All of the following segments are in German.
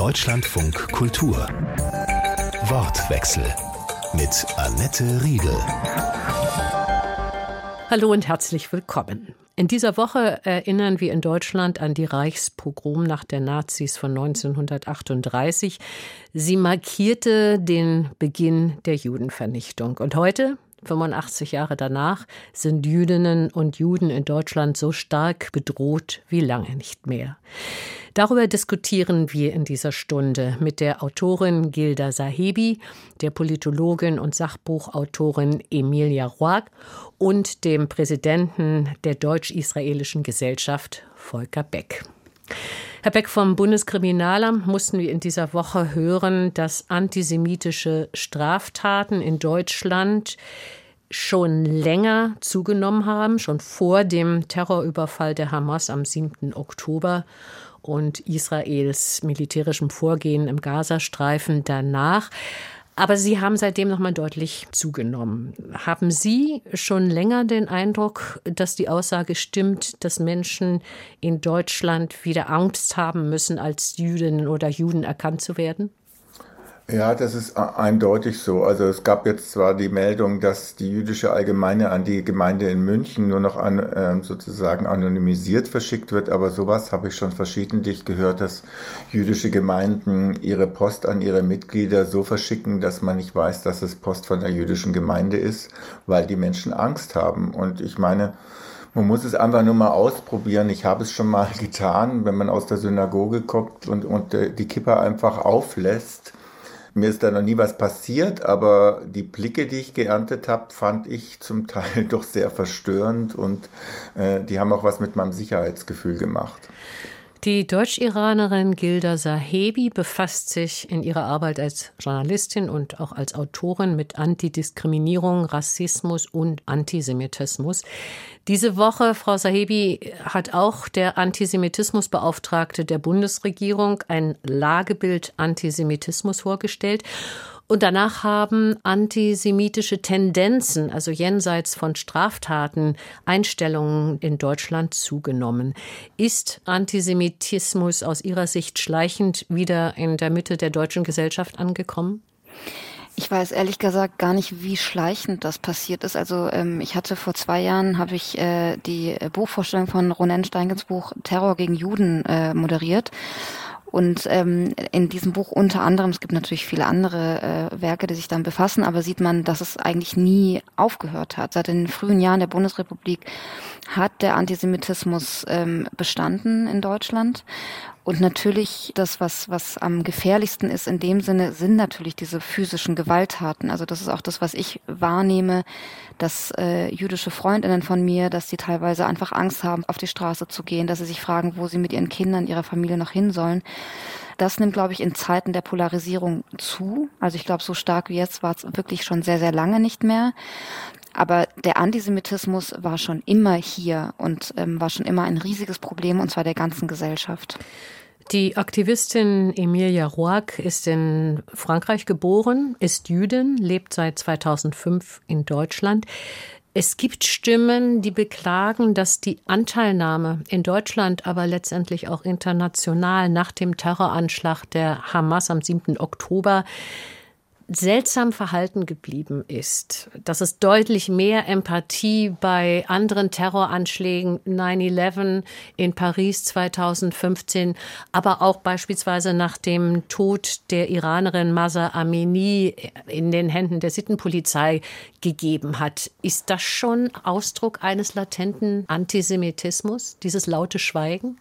Deutschlandfunk Kultur. Wortwechsel mit Annette Riedel. Hallo und herzlich willkommen. In dieser Woche erinnern wir in Deutschland an die Reichspogromnacht der Nazis von 1938. Sie markierte den Beginn der Judenvernichtung. Und heute, 85 Jahre danach, sind Jüdinnen und Juden in Deutschland so stark bedroht wie lange nicht mehr. Darüber diskutieren wir in dieser Stunde mit der Autorin Gilda Sahebi, der Politologin und Sachbuchautorin Emilia Roig und dem Präsidenten der Deutsch-Israelischen Gesellschaft Volker Beck. Herr Beck, vom Bundeskriminalamt mussten wir in dieser Woche hören, dass antisemitische Straftaten in Deutschland schon länger zugenommen haben, schon vor dem Terrorüberfall der Hamas am 7. Oktober und Israels militärischem Vorgehen im Gazastreifen danach. Aber sie haben seitdem noch mal deutlich zugenommen. Haben Sie schon länger den Eindruck, dass die Aussage stimmt, dass Menschen in Deutschland wieder Angst haben müssen, als Jüdinnen oder Juden erkannt zu werden? Ja, das ist eindeutig so. Also es gab jetzt zwar die Meldung, dass die jüdische Allgemeine an die Gemeinde in München nur noch an, äh, sozusagen anonymisiert verschickt wird, aber sowas habe ich schon verschiedentlich gehört, dass jüdische Gemeinden ihre Post an ihre Mitglieder so verschicken, dass man nicht weiß, dass es Post von der jüdischen Gemeinde ist, weil die Menschen Angst haben. Und ich meine, man muss es einfach nur mal ausprobieren. Ich habe es schon mal getan, wenn man aus der Synagoge kommt und, und äh, die Kippa einfach auflässt mir ist da noch nie was passiert, aber die Blicke, die ich geerntet habe, fand ich zum Teil doch sehr verstörend und äh, die haben auch was mit meinem Sicherheitsgefühl gemacht. Die Deutsch-Iranerin Gilda Sahebi befasst sich in ihrer Arbeit als Journalistin und auch als Autorin mit Antidiskriminierung, Rassismus und Antisemitismus. Diese Woche, Frau Sahebi, hat auch der Antisemitismusbeauftragte der Bundesregierung ein Lagebild Antisemitismus vorgestellt. Und danach haben antisemitische Tendenzen, also jenseits von Straftaten, Einstellungen in Deutschland zugenommen. Ist Antisemitismus aus Ihrer Sicht schleichend wieder in der Mitte der deutschen Gesellschaft angekommen? Ich weiß ehrlich gesagt gar nicht, wie schleichend das passiert ist. Also ähm, ich hatte vor zwei Jahren habe ich äh, die Buchvorstellung von Ronen Steingens Buch Terror gegen Juden äh, moderiert. Und ähm, in diesem Buch unter anderem, es gibt natürlich viele andere äh, Werke, die sich dann befassen, aber sieht man, dass es eigentlich nie aufgehört hat. Seit den frühen Jahren der Bundesrepublik hat der Antisemitismus ähm, bestanden in Deutschland. Und natürlich das, was, was am gefährlichsten ist in dem Sinne, sind natürlich diese physischen Gewalttaten. Also das ist auch das, was ich wahrnehme, dass äh, jüdische Freundinnen von mir, dass sie teilweise einfach Angst haben, auf die Straße zu gehen, dass sie sich fragen, wo sie mit ihren Kindern, ihrer Familie noch hin sollen. Das nimmt, glaube ich, in Zeiten der Polarisierung zu. Also ich glaube, so stark wie jetzt war es wirklich schon sehr, sehr lange nicht mehr. Aber der Antisemitismus war schon immer hier und ähm, war schon immer ein riesiges Problem, und zwar der ganzen Gesellschaft. Die Aktivistin Emilia Roark ist in Frankreich geboren, ist Jüdin, lebt seit 2005 in Deutschland. Es gibt Stimmen, die beklagen, dass die Anteilnahme in Deutschland, aber letztendlich auch international nach dem Terroranschlag der Hamas am 7. Oktober seltsam verhalten geblieben ist, dass es deutlich mehr Empathie bei anderen Terroranschlägen 9-11 in Paris 2015, aber auch beispielsweise nach dem Tod der Iranerin Masa Amini in den Händen der Sittenpolizei gegeben hat. Ist das schon Ausdruck eines latenten Antisemitismus, dieses laute Schweigen?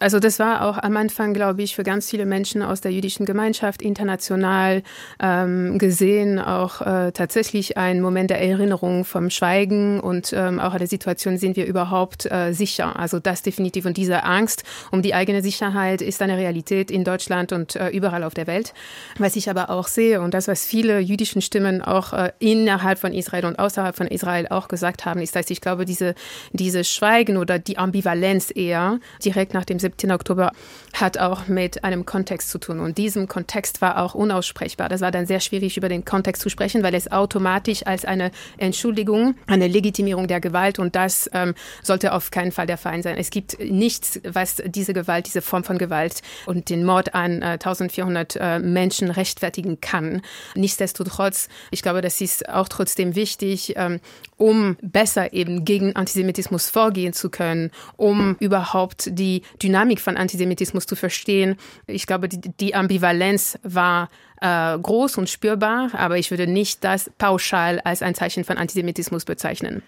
Also das war auch am Anfang, glaube ich, für ganz viele Menschen aus der jüdischen Gemeinschaft international ähm, gesehen auch äh, tatsächlich ein Moment der Erinnerung vom Schweigen und ähm, auch an der Situation sind wir überhaupt äh, sicher. Also das definitiv und diese Angst um die eigene Sicherheit ist eine Realität in Deutschland und äh, überall auf der Welt. Was ich aber auch sehe und das, was viele jüdischen Stimmen auch äh, innerhalb von Israel und außerhalb von Israel auch gesagt haben, ist, dass ich glaube, diese, diese Schweigen oder die Ambivalenz eher direkt nach dem 7. Oktober hat auch mit einem Kontext zu tun. Und diesem Kontext war auch unaussprechbar. Das war dann sehr schwierig, über den Kontext zu sprechen, weil es automatisch als eine Entschuldigung, eine Legitimierung der Gewalt und das ähm, sollte auf keinen Fall der Fall sein. Es gibt nichts, was diese Gewalt, diese Form von Gewalt und den Mord an äh, 1400 äh, Menschen rechtfertigen kann. Nichtsdestotrotz, ich glaube, das ist auch trotzdem wichtig, ähm, um besser eben gegen Antisemitismus vorgehen zu können, um überhaupt die Dynamik von Antisemitismus zu verstehen. Ich glaube, die, die Ambivalenz war äh, groß und spürbar, aber ich würde nicht das pauschal als ein Zeichen von Antisemitismus bezeichnen.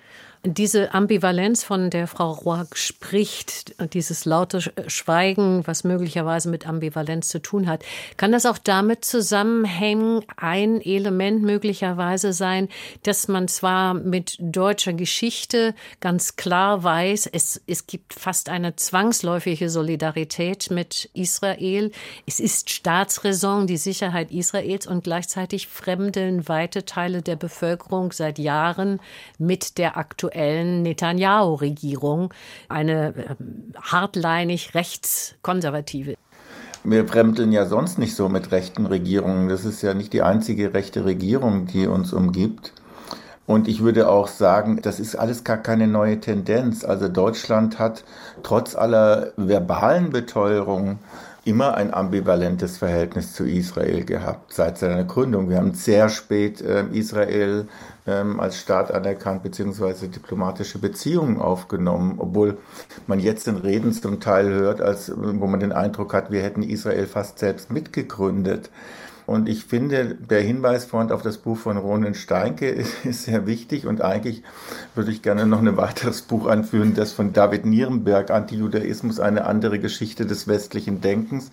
Diese Ambivalenz, von der Frau Roig spricht, dieses laute Schweigen, was möglicherweise mit Ambivalenz zu tun hat, kann das auch damit zusammenhängen, ein Element möglicherweise sein, dass man zwar mit deutscher Geschichte ganz klar weiß, es, es gibt fast eine zwangsläufige Solidarität mit Israel. Es ist Staatsräson, die Sicherheit Israels und gleichzeitig fremdeln weite Teile der Bevölkerung seit Jahren mit der aktuellen Netanyahu-Regierung, eine äh, hartleinig rechtskonservative. Wir fremdeln ja sonst nicht so mit rechten Regierungen. Das ist ja nicht die einzige rechte Regierung, die uns umgibt. Und ich würde auch sagen, das ist alles gar keine neue Tendenz. Also Deutschland hat trotz aller verbalen Beteuerungen immer ein ambivalentes Verhältnis zu Israel gehabt, seit seiner Gründung. Wir haben sehr spät äh, Israel ähm, als Staat anerkannt bzw. diplomatische Beziehungen aufgenommen, obwohl man jetzt in Reden zum Teil hört, als, wo man den Eindruck hat, wir hätten Israel fast selbst mitgegründet. Und ich finde, der Hinweis vorhin auf das Buch von Ronen Steinke ist sehr wichtig. Und eigentlich würde ich gerne noch ein weiteres Buch anführen, das von David Nierenberg, Antijudaismus, eine andere Geschichte des westlichen Denkens,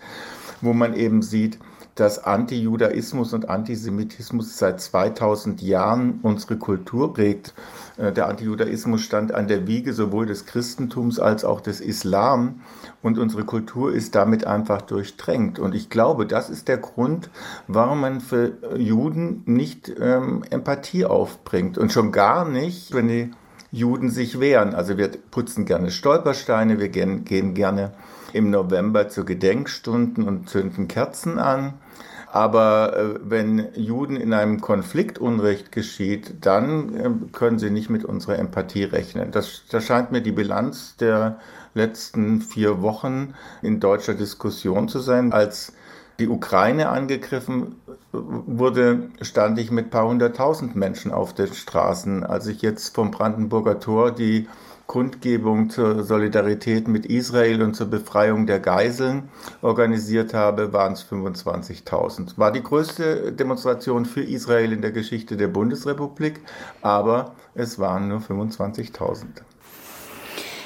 wo man eben sieht, dass Antijudaismus und Antisemitismus seit 2000 Jahren unsere Kultur prägt. Äh, der Antijudaismus stand an der Wiege sowohl des Christentums als auch des Islam und unsere Kultur ist damit einfach durchdrängt. Und ich glaube, das ist der Grund, warum man für Juden nicht ähm, Empathie aufbringt und schon gar nicht, wenn die Juden sich wehren. Also wir putzen gerne Stolpersteine, wir gehen, gehen gerne im November zu Gedenkstunden und zünden Kerzen an. Aber äh, wenn Juden in einem Konflikt Unrecht geschieht, dann äh, können sie nicht mit unserer Empathie rechnen. Das, das scheint mir die Bilanz der letzten vier Wochen in deutscher Diskussion zu sein. Als die Ukraine angegriffen wurde, stand ich mit ein paar hunderttausend Menschen auf den Straßen. Als ich jetzt vom Brandenburger Tor die Kundgebung zur Solidarität mit Israel und zur Befreiung der Geiseln organisiert habe, waren es 25.000. War die größte Demonstration für Israel in der Geschichte der Bundesrepublik, aber es waren nur 25.000.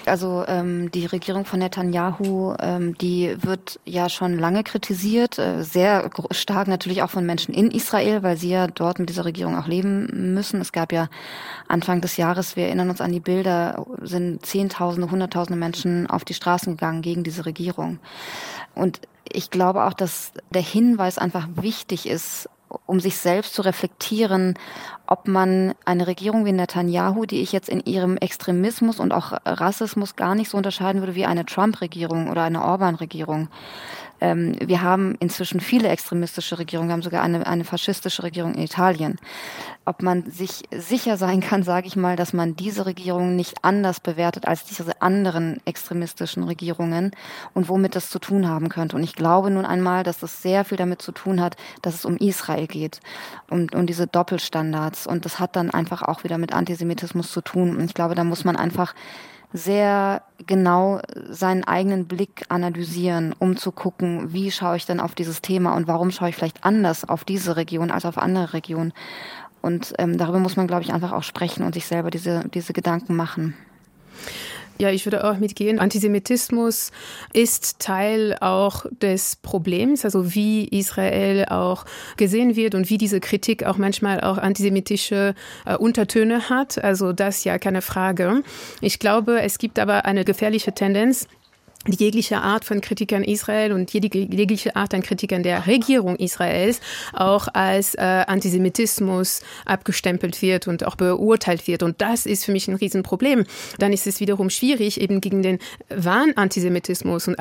Also ähm, die Regierung von Netanyahu, ähm, die wird ja schon lange kritisiert, äh, sehr stark natürlich auch von Menschen in Israel, weil sie ja dort mit dieser Regierung auch leben müssen. Es gab ja Anfang des Jahres, wir erinnern uns an die Bilder, sind Zehntausende, Hunderttausende Menschen auf die Straßen gegangen gegen diese Regierung. Und ich glaube auch, dass der Hinweis einfach wichtig ist, um sich selbst zu reflektieren, ob man eine Regierung wie Netanyahu, die ich jetzt in ihrem Extremismus und auch Rassismus gar nicht so unterscheiden würde wie eine Trump-Regierung oder eine Orban-Regierung, ähm, wir haben inzwischen viele extremistische Regierungen, wir haben sogar eine, eine faschistische Regierung in Italien. Ob man sich sicher sein kann, sage ich mal, dass man diese Regierung nicht anders bewertet als diese anderen extremistischen Regierungen und womit das zu tun haben könnte. Und ich glaube nun einmal, dass das sehr viel damit zu tun hat, dass es um Israel geht und um diese Doppelstandards. Und das hat dann einfach auch wieder mit Antisemitismus zu tun. Und ich glaube, da muss man einfach sehr genau seinen eigenen Blick analysieren, um zu gucken, wie schaue ich denn auf dieses Thema und warum schaue ich vielleicht anders auf diese Region als auf andere Regionen. Und ähm, darüber muss man, glaube ich, einfach auch sprechen und sich selber diese, diese Gedanken machen. Ja, ich würde auch mitgehen. Antisemitismus ist Teil auch des Problems, also wie Israel auch gesehen wird und wie diese Kritik auch manchmal auch antisemitische äh, Untertöne hat. Also das ja keine Frage. Ich glaube, es gibt aber eine gefährliche Tendenz, die jegliche Art von Kritik an Israel und jegliche Art an Kritik an der Regierung Israels auch als äh, Antisemitismus abgestempelt wird und auch beurteilt wird. Und das ist für mich ein Riesenproblem. Dann ist es wiederum schwierig, eben gegen den wahren Antisemitismus und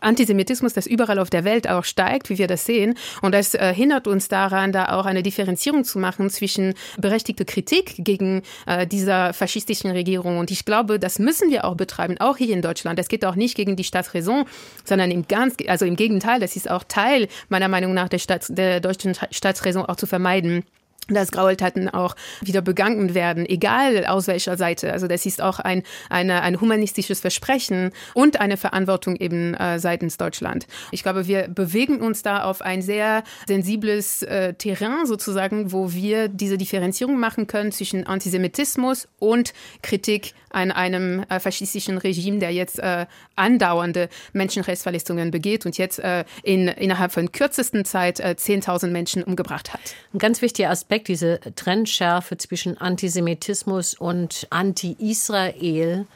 Antisemitismus, das überall auf der Welt auch steigt, wie wir das sehen. Und das äh, hindert uns daran, da auch eine Differenzierung zu machen zwischen berechtigter Kritik gegen äh, dieser faschistischen Regierung. Und ich glaube, das müssen wir auch betreiben, auch hier in Deutschland. Es geht auch nicht gegen die Staatsräson, sondern im ganz, also im Gegenteil, das ist auch Teil meiner Meinung nach der, Staats, der deutschen Staatsräson auch zu vermeiden dass Graueltaten auch wieder begangen werden, egal aus welcher Seite. Also das ist auch ein, eine, ein humanistisches Versprechen und eine Verantwortung eben äh, seitens Deutschland. Ich glaube, wir bewegen uns da auf ein sehr sensibles äh, Terrain sozusagen, wo wir diese Differenzierung machen können zwischen Antisemitismus und Kritik an einem äh, faschistischen Regime, der jetzt äh, andauernde Menschenrechtsverletzungen begeht und jetzt äh, in, innerhalb von kürzesten Zeit äh, 10.000 Menschen umgebracht hat. Ein ganz wichtiger Aspekt Aspekt, diese Trennschärfe zwischen Antisemitismus und Anti-Israel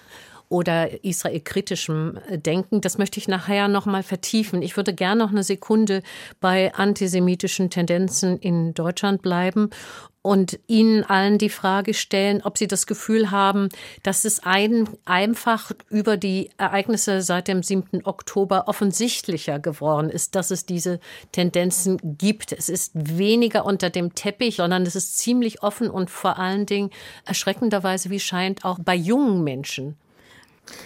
oder israelkritischem Denken. Das möchte ich nachher noch mal vertiefen. Ich würde gerne noch eine Sekunde bei antisemitischen Tendenzen in Deutschland bleiben und Ihnen allen die Frage stellen, ob Sie das Gefühl haben, dass es ein, einfach über die Ereignisse seit dem 7. Oktober offensichtlicher geworden ist, dass es diese Tendenzen gibt. Es ist weniger unter dem Teppich, sondern es ist ziemlich offen und vor allen Dingen erschreckenderweise, wie scheint, auch bei jungen Menschen.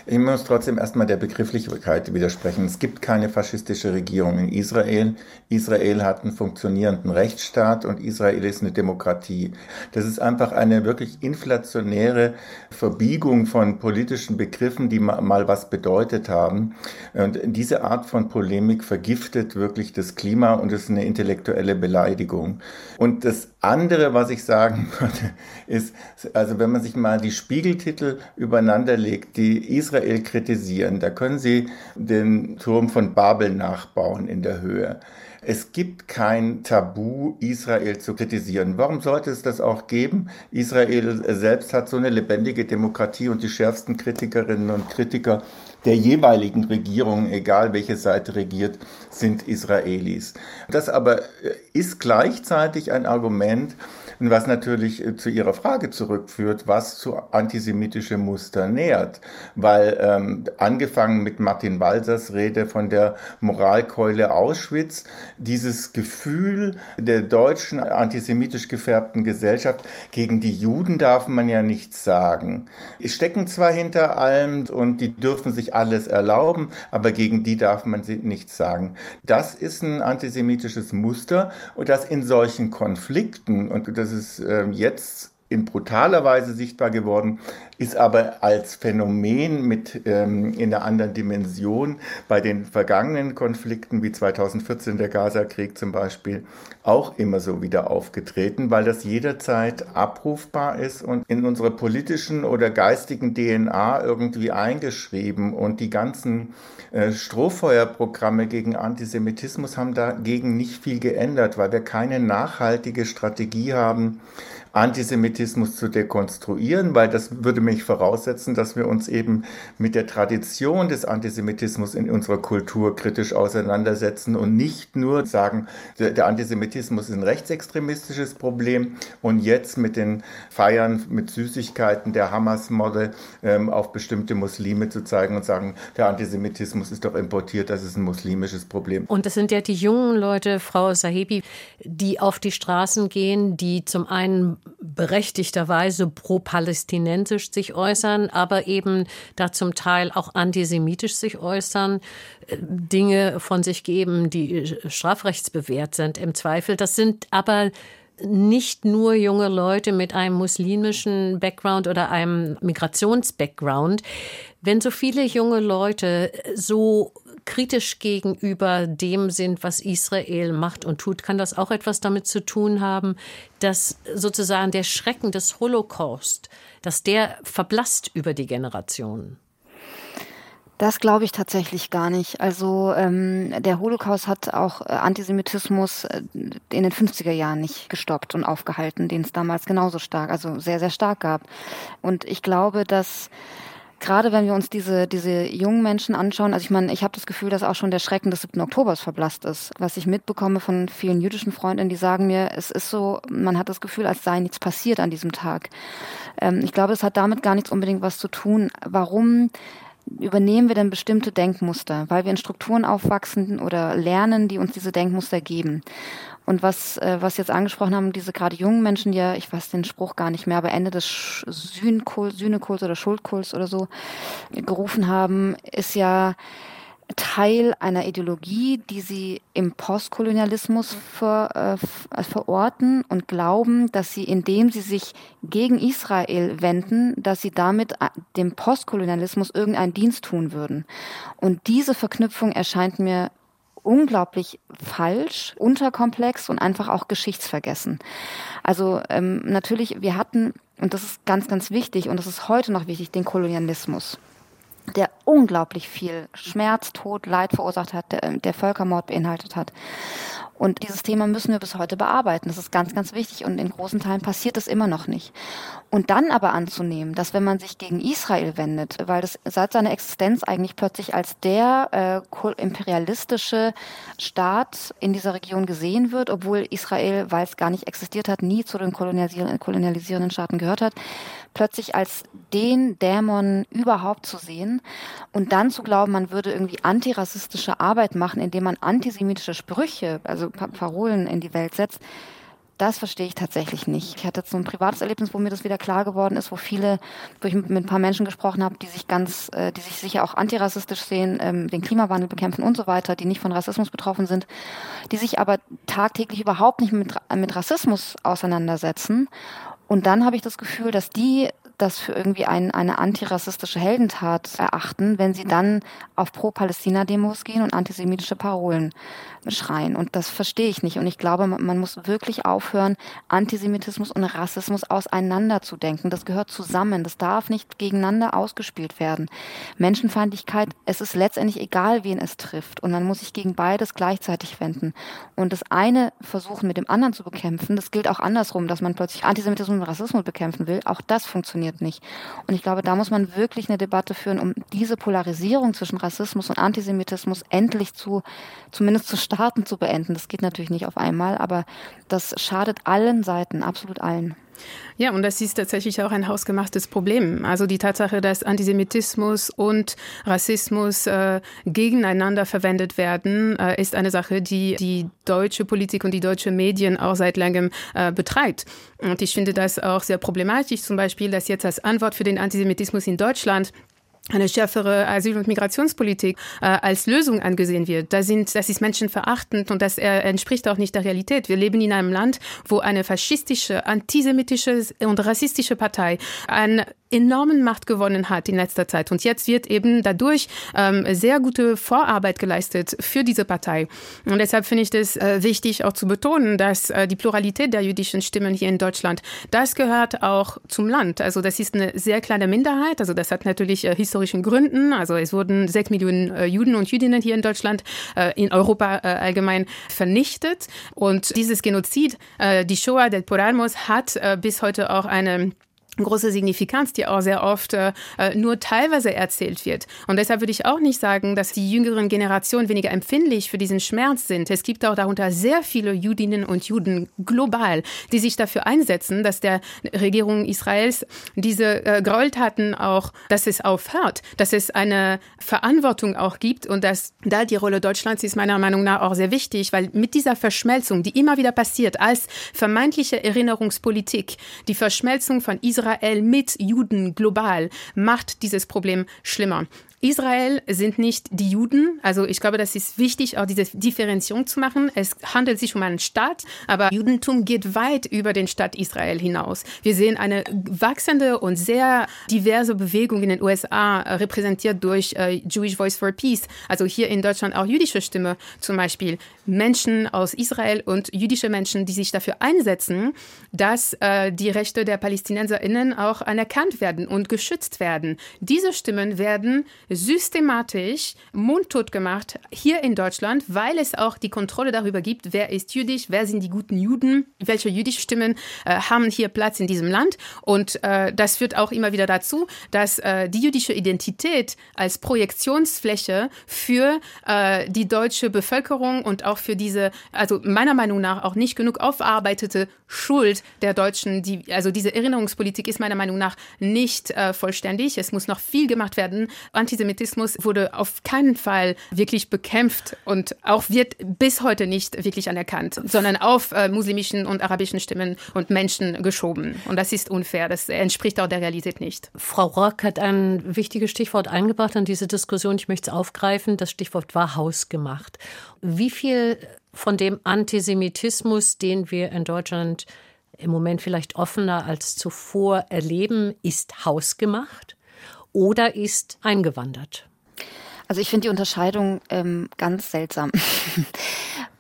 Ich muss trotzdem erstmal der Begrifflichkeit widersprechen. Es gibt keine faschistische Regierung in Israel. Israel hat einen funktionierenden Rechtsstaat und Israel ist eine Demokratie. Das ist einfach eine wirklich inflationäre Verbiegung von politischen Begriffen, die mal was bedeutet haben. Und diese Art von Polemik vergiftet wirklich das Klima und ist eine intellektuelle Beleidigung. Und das andere, was ich sagen würde, ist, also wenn man sich mal die Spiegeltitel übereinander legt, die Israel kritisieren. Da können Sie den Turm von Babel nachbauen in der Höhe. Es gibt kein Tabu, Israel zu kritisieren. Warum sollte es das auch geben? Israel selbst hat so eine lebendige Demokratie und die schärfsten Kritikerinnen und Kritiker der jeweiligen Regierung, egal welche Seite regiert, sind Israelis. Das aber ist gleichzeitig ein Argument, was natürlich äh, zu Ihrer Frage zurückführt, was zu antisemitische Muster nähert. Weil ähm, angefangen mit Martin Walsers Rede von der Moralkeule Auschwitz, dieses Gefühl der deutschen antisemitisch gefärbten Gesellschaft, gegen die Juden darf man ja nichts sagen. Stecken zwar hinter allem und die dürfen sich alles erlauben, aber gegen die darf man nichts sagen. Das ist ein antisemitisches Muster und das in solchen Konflikten, und das ist äh, jetzt in brutaler Weise sichtbar geworden, ist aber als Phänomen mit ähm, in einer anderen Dimension bei den vergangenen Konflikten wie 2014 der Gaza-Krieg zum Beispiel auch immer so wieder aufgetreten, weil das jederzeit abrufbar ist und in unserer politischen oder geistigen DNA irgendwie eingeschrieben und die ganzen Strohfeuerprogramme gegen Antisemitismus haben dagegen nicht viel geändert, weil wir keine nachhaltige Strategie haben, Antisemitismus zu dekonstruieren, weil das würde mich voraussetzen, dass wir uns eben mit der Tradition des Antisemitismus in unserer Kultur kritisch auseinandersetzen und nicht nur sagen, der Antisemitismus ist ein rechtsextremistisches Problem und jetzt mit den Feiern mit Süßigkeiten der Hamas-Model ähm, auf bestimmte Muslime zu zeigen und sagen, der Antisemitismus ist doch importiert, das ist ein muslimisches Problem. Und das sind ja die jungen Leute, Frau Sahibi, die auf die Straßen gehen, die zum einen berechtigterweise pro-palästinensisch sich äußern, aber eben da zum Teil auch antisemitisch sich äußern, äh, Dinge von sich geben, die strafrechtsbewehrt sind im Zweifel. Das sind aber nicht nur junge Leute mit einem muslimischen Background oder einem Migrationsbackground. Wenn so viele junge Leute so kritisch gegenüber dem sind, was Israel macht und tut, kann das auch etwas damit zu tun haben, dass sozusagen der Schrecken des Holocaust, dass der verblasst über die Generationen. Das glaube ich tatsächlich gar nicht. Also ähm, der Holocaust hat auch äh, Antisemitismus äh, in den 50er Jahren nicht gestoppt und aufgehalten, den es damals genauso stark, also sehr, sehr stark gab. Und ich glaube, dass gerade wenn wir uns diese, diese jungen Menschen anschauen, also ich meine, ich habe das Gefühl, dass auch schon der Schrecken des 7. Oktobers verblasst ist. Was ich mitbekomme von vielen jüdischen Freundinnen, die sagen mir, es ist so, man hat das Gefühl, als sei nichts passiert an diesem Tag. Ähm, ich glaube, es hat damit gar nichts unbedingt was zu tun. Warum übernehmen wir denn bestimmte Denkmuster, weil wir in Strukturen aufwachsen oder lernen, die uns diese Denkmuster geben. Und was, äh, was jetzt angesprochen haben, diese gerade jungen Menschen, die ja, ich weiß den Spruch gar nicht mehr, aber Ende des Sühnekults oder Schuldkults oder so gerufen haben, ist ja Teil einer Ideologie, die sie im Postkolonialismus ver, äh, verorten und glauben, dass sie, indem sie sich gegen Israel wenden, dass sie damit äh, dem Postkolonialismus irgendeinen Dienst tun würden. Und diese Verknüpfung erscheint mir unglaublich falsch, unterkomplex und einfach auch geschichtsvergessen. Also ähm, natürlich, wir hatten, und das ist ganz, ganz wichtig, und das ist heute noch wichtig, den Kolonialismus der unglaublich viel Schmerz, Tod, Leid verursacht hat, der, der Völkermord beinhaltet hat. Und dieses Thema müssen wir bis heute bearbeiten. Das ist ganz, ganz wichtig und in großen Teilen passiert es immer noch nicht. Und dann aber anzunehmen, dass wenn man sich gegen Israel wendet, weil das seit seiner Existenz eigentlich plötzlich als der äh, imperialistische Staat in dieser Region gesehen wird, obwohl Israel, weil es gar nicht existiert hat, nie zu den kolonialisierenden, kolonialisierenden Staaten gehört hat, plötzlich als den Dämon überhaupt zu sehen und dann zu glauben, man würde irgendwie antirassistische Arbeit machen, indem man antisemitische Sprüche, also Parolen in die Welt setzt, das verstehe ich tatsächlich nicht. Ich hatte jetzt so ein privates Erlebnis, wo mir das wieder klar geworden ist, wo viele, wo ich mit ein paar Menschen gesprochen habe, die sich ganz, äh, die sich sicher auch antirassistisch sehen, ähm, den Klimawandel bekämpfen und so weiter, die nicht von Rassismus betroffen sind, die sich aber tagtäglich überhaupt nicht mit, mit Rassismus auseinandersetzen und dann habe ich das Gefühl, dass die das für irgendwie ein, eine antirassistische Heldentat erachten, wenn sie dann auf Pro-Palästina-Demos gehen und antisemitische Parolen schreien. Und das verstehe ich nicht. Und ich glaube, man muss wirklich aufhören, Antisemitismus und Rassismus auseinanderzudenken. Das gehört zusammen. Das darf nicht gegeneinander ausgespielt werden. Menschenfeindlichkeit, es ist letztendlich egal, wen es trifft. Und man muss sich gegen beides gleichzeitig wenden. Und das eine versuchen mit dem anderen zu bekämpfen, das gilt auch andersrum, dass man plötzlich Antisemitismus und Rassismus bekämpfen will. Auch das funktioniert nicht. Und ich glaube, da muss man wirklich eine Debatte führen, um diese Polarisierung zwischen Rassismus und Antisemitismus endlich zu, zumindest zu starten, zu beenden. Das geht natürlich nicht auf einmal, aber das schadet allen Seiten, absolut allen. Ja, und das ist tatsächlich auch ein hausgemachtes Problem. Also die Tatsache, dass Antisemitismus und Rassismus äh, gegeneinander verwendet werden, äh, ist eine Sache, die die deutsche Politik und die deutsche Medien auch seit langem äh, betreibt. Und ich finde das auch sehr problematisch, zum Beispiel, dass jetzt als Antwort für den Antisemitismus in Deutschland eine schärfere Asyl- und Migrationspolitik äh, als Lösung angesehen wird. Da sind, das ist menschenverachtend und das äh, entspricht auch nicht der Realität. Wir leben in einem Land, wo eine faschistische, antisemitische und rassistische Partei ein enormen Macht gewonnen hat in letzter Zeit. Und jetzt wird eben dadurch ähm, sehr gute Vorarbeit geleistet für diese Partei. Und deshalb finde ich es äh, wichtig, auch zu betonen, dass äh, die Pluralität der jüdischen Stimmen hier in Deutschland, das gehört auch zum Land. Also das ist eine sehr kleine Minderheit. Also das hat natürlich äh, historischen Gründen. Also es wurden sechs Millionen äh, Juden und Jüdinnen hier in Deutschland, äh, in Europa äh, allgemein vernichtet. Und dieses Genozid, äh, die Shoah del Poralmos, hat äh, bis heute auch eine große Signifikanz, die auch sehr oft äh, nur teilweise erzählt wird. Und deshalb würde ich auch nicht sagen, dass die jüngeren Generationen weniger empfindlich für diesen Schmerz sind. Es gibt auch darunter sehr viele Judinnen und Juden global, die sich dafür einsetzen, dass der Regierung Israels diese äh, Gräueltaten auch, dass es aufhört, dass es eine Verantwortung auch gibt und dass da die Rolle Deutschlands ist meiner Meinung nach auch sehr wichtig, weil mit dieser Verschmelzung, die immer wieder passiert, als vermeintliche Erinnerungspolitik, die Verschmelzung von Israel Israel mit Juden global macht dieses Problem schlimmer. Israel sind nicht die Juden. Also ich glaube, das ist wichtig, auch diese Differenzierung zu machen. Es handelt sich um einen Staat, aber Judentum geht weit über den Staat Israel hinaus. Wir sehen eine wachsende und sehr diverse Bewegung in den USA, repräsentiert durch äh, Jewish Voice for Peace. Also hier in Deutschland auch jüdische Stimme zum Beispiel. Menschen aus Israel und jüdische Menschen, die sich dafür einsetzen, dass äh, die Rechte der PalästinenserInnen auch anerkannt werden und geschützt werden. Diese Stimmen werden systematisch mundtot gemacht hier in Deutschland, weil es auch die Kontrolle darüber gibt, wer ist jüdisch, wer sind die guten Juden, welche jüdische Stimmen äh, haben hier Platz in diesem Land. Und äh, das führt auch immer wieder dazu, dass äh, die jüdische Identität als Projektionsfläche für äh, die deutsche Bevölkerung und auch für diese, also meiner Meinung nach auch nicht genug aufarbeitete Schuld der Deutschen, die, also diese Erinnerungspolitik ist meiner Meinung nach nicht äh, vollständig. Es muss noch viel gemacht werden. Antisemitismus wurde auf keinen Fall wirklich bekämpft und auch wird bis heute nicht wirklich anerkannt, sondern auf äh, muslimischen und arabischen Stimmen und Menschen geschoben. Und das ist unfair. Das entspricht auch der Realität nicht. Frau Rock hat ein wichtiges Stichwort eingebracht in diese Diskussion. Ich möchte es aufgreifen. Das Stichwort war hausgemacht. Wie viel von dem Antisemitismus, den wir in Deutschland im Moment vielleicht offener als zuvor erleben, ist hausgemacht oder ist eingewandert? Also ich finde die Unterscheidung ähm, ganz seltsam.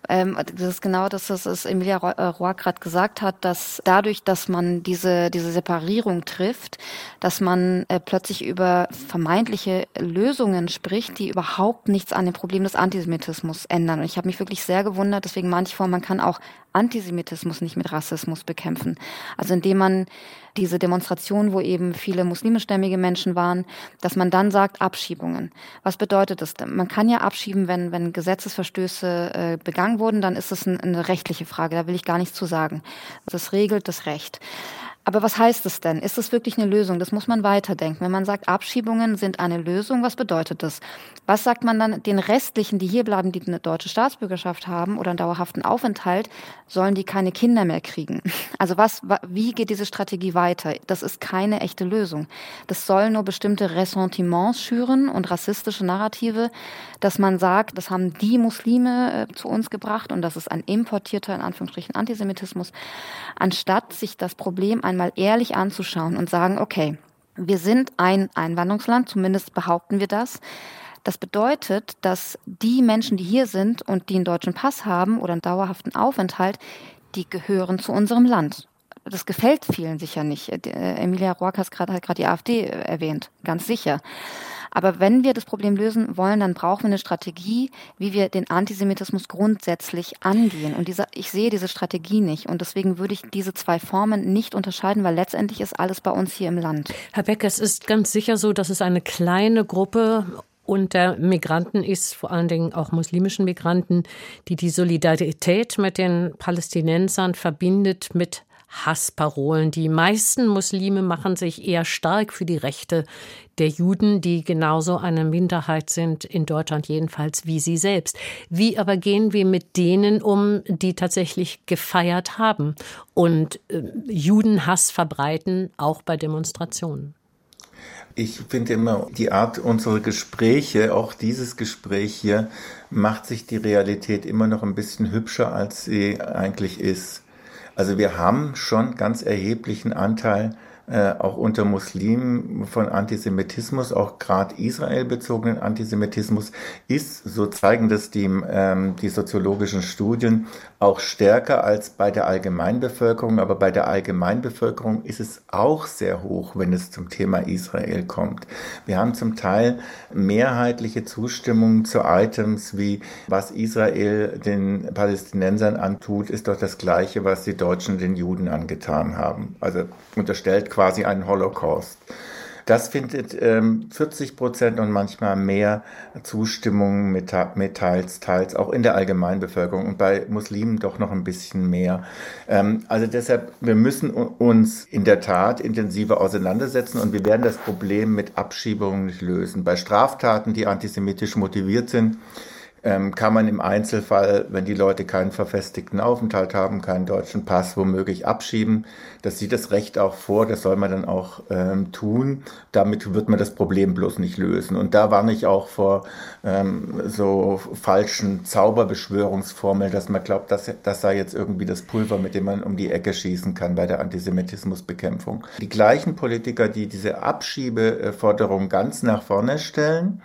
Ähm, das ist genau das, was Emilia Rohr äh, gerade gesagt hat, dass dadurch, dass man diese, diese Separierung trifft, dass man äh, plötzlich über vermeintliche Lösungen spricht, die überhaupt nichts an dem Problem des Antisemitismus ändern. Und ich habe mich wirklich sehr gewundert, deswegen manche ich man kann auch Antisemitismus nicht mit Rassismus bekämpfen. Also indem man diese Demonstration, wo eben viele muslimischstämmige Menschen waren, dass man dann sagt Abschiebungen. Was bedeutet das? Man kann ja abschieben, wenn, wenn Gesetzesverstöße äh, begangen wurden, dann ist es ein, eine rechtliche Frage, da will ich gar nichts zu sagen. Das regelt das Recht. Aber was heißt es denn? Ist es wirklich eine Lösung? Das muss man weiterdenken. Wenn man sagt, Abschiebungen sind eine Lösung, was bedeutet das? Was sagt man dann den restlichen, die hier bleiben, die eine deutsche Staatsbürgerschaft haben oder einen dauerhaften Aufenthalt, sollen die keine Kinder mehr kriegen? Also was, wie geht diese Strategie weiter? Das ist keine echte Lösung. Das soll nur bestimmte Ressentiments schüren und rassistische Narrative, dass man sagt, das haben die Muslime äh, zu uns gebracht und das ist ein importierter, in Anführungsstrichen, Antisemitismus, anstatt sich das Problem einmal ehrlich anzuschauen und sagen, okay, wir sind ein Einwanderungsland, zumindest behaupten wir das. Das bedeutet, dass die Menschen, die hier sind und die einen deutschen Pass haben oder einen dauerhaften Aufenthalt, die gehören zu unserem Land. Das gefällt vielen sicher nicht. Äh, Emilia Roark hat gerade die AfD erwähnt, ganz sicher. Aber wenn wir das Problem lösen wollen, dann brauchen wir eine Strategie, wie wir den Antisemitismus grundsätzlich angehen. Und diese, ich sehe diese Strategie nicht. Und deswegen würde ich diese zwei Formen nicht unterscheiden, weil letztendlich ist alles bei uns hier im Land. Herr Beck, es ist ganz sicher so, dass es eine kleine Gruppe unter Migranten ist, vor allen Dingen auch muslimischen Migranten, die die Solidarität mit den Palästinensern verbindet mit Hassparolen. Die meisten Muslime machen sich eher stark für die Rechte der Juden, die genauso eine Minderheit sind, in Deutschland jedenfalls, wie sie selbst. Wie aber gehen wir mit denen um, die tatsächlich gefeiert haben und äh, Judenhass verbreiten, auch bei Demonstrationen? Ich finde immer, die Art unserer Gespräche, auch dieses Gespräch hier, macht sich die Realität immer noch ein bisschen hübscher, als sie eigentlich ist. Also wir haben schon ganz erheblichen Anteil äh, auch unter Muslimen von Antisemitismus, auch gerade israelbezogenen Antisemitismus, ist, so zeigen das die, ähm, die soziologischen Studien, auch stärker als bei der Allgemeinbevölkerung. Aber bei der Allgemeinbevölkerung ist es auch sehr hoch, wenn es zum Thema Israel kommt. Wir haben zum Teil mehrheitliche Zustimmung zu Items wie, was Israel den Palästinensern antut, ist doch das Gleiche, was die Deutschen den Juden angetan haben. Also unterstellt quasi einen Holocaust. Das findet ähm, 40 Prozent und manchmal mehr Zustimmung mit, mit teils, teils, auch in der Allgemeinbevölkerung und bei Muslimen doch noch ein bisschen mehr. Ähm, also deshalb, wir müssen uns in der Tat intensiver auseinandersetzen und wir werden das Problem mit Abschiebungen nicht lösen. Bei Straftaten, die antisemitisch motiviert sind, ähm, kann man im Einzelfall, wenn die Leute keinen verfestigten Aufenthalt haben, keinen deutschen Pass, womöglich abschieben. Das sieht das Recht auch vor, das soll man dann auch ähm, tun. Damit wird man das Problem bloß nicht lösen. Und da warne ich auch vor ähm, so falschen Zauberbeschwörungsformeln, dass man glaubt, dass das sei jetzt irgendwie das Pulver, mit dem man um die Ecke schießen kann bei der Antisemitismusbekämpfung. Die gleichen Politiker, die diese Abschiebeforderung ganz nach vorne stellen,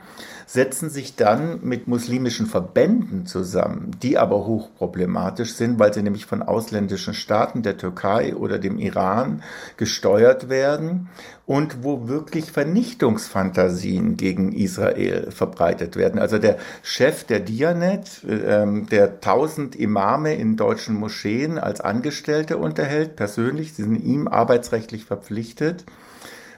setzen sich dann mit muslimischen Verbänden zusammen, die aber hochproblematisch sind, weil sie nämlich von ausländischen Staaten, der Türkei oder dem Iran gesteuert werden und wo wirklich Vernichtungsfantasien gegen Israel verbreitet werden. Also der Chef der Dianet, äh, der tausend Imame in deutschen Moscheen als Angestellte unterhält, persönlich, sie sind ihm arbeitsrechtlich verpflichtet,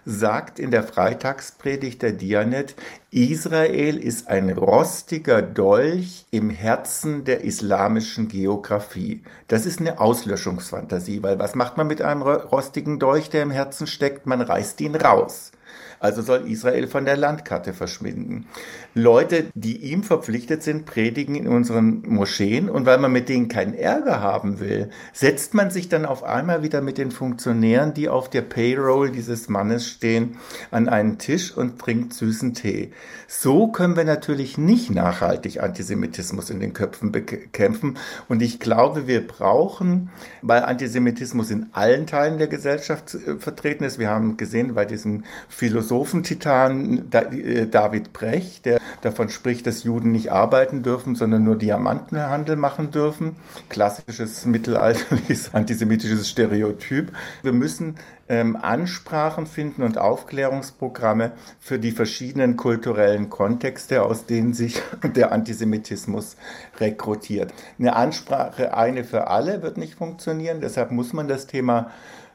sagt in der Freitagspredigt der Dianet, Israel ist ein rostiger Dolch im Herzen der islamischen Geografie. Das ist eine Auslöschungsfantasie, weil was macht man mit einem rostigen Dolch, der im Herzen steckt? Man reißt ihn raus. Also soll Israel von der Landkarte verschwinden. Leute, die ihm verpflichtet sind, predigen in unseren Moscheen. Und weil man mit denen keinen Ärger haben will, setzt man sich dann auf einmal wieder mit den Funktionären, die auf der Payroll dieses Mannes stehen, an einen Tisch und trinkt süßen Tee. So können wir natürlich nicht nachhaltig Antisemitismus in den Köpfen bekämpfen. Und ich glaube, wir brauchen, weil Antisemitismus in allen Teilen der Gesellschaft äh, vertreten ist, wir haben gesehen bei diesem Philosophen Philosophentitan äh, David Brecht, der davon spricht, dass Juden nicht arbeiten dürfen, sondern nur Diamantenhandel machen dürfen. Klassisches mittelalterliches antisemitisches Stereotyp. Wir müssen ähm, Ansprachen finden und Aufklärungsprogramme für die verschiedenen kulturellen Kontexte, aus denen sich der Antisemitismus rekrutiert. Eine Ansprache, eine für alle, wird nicht funktionieren. Deshalb muss man das Thema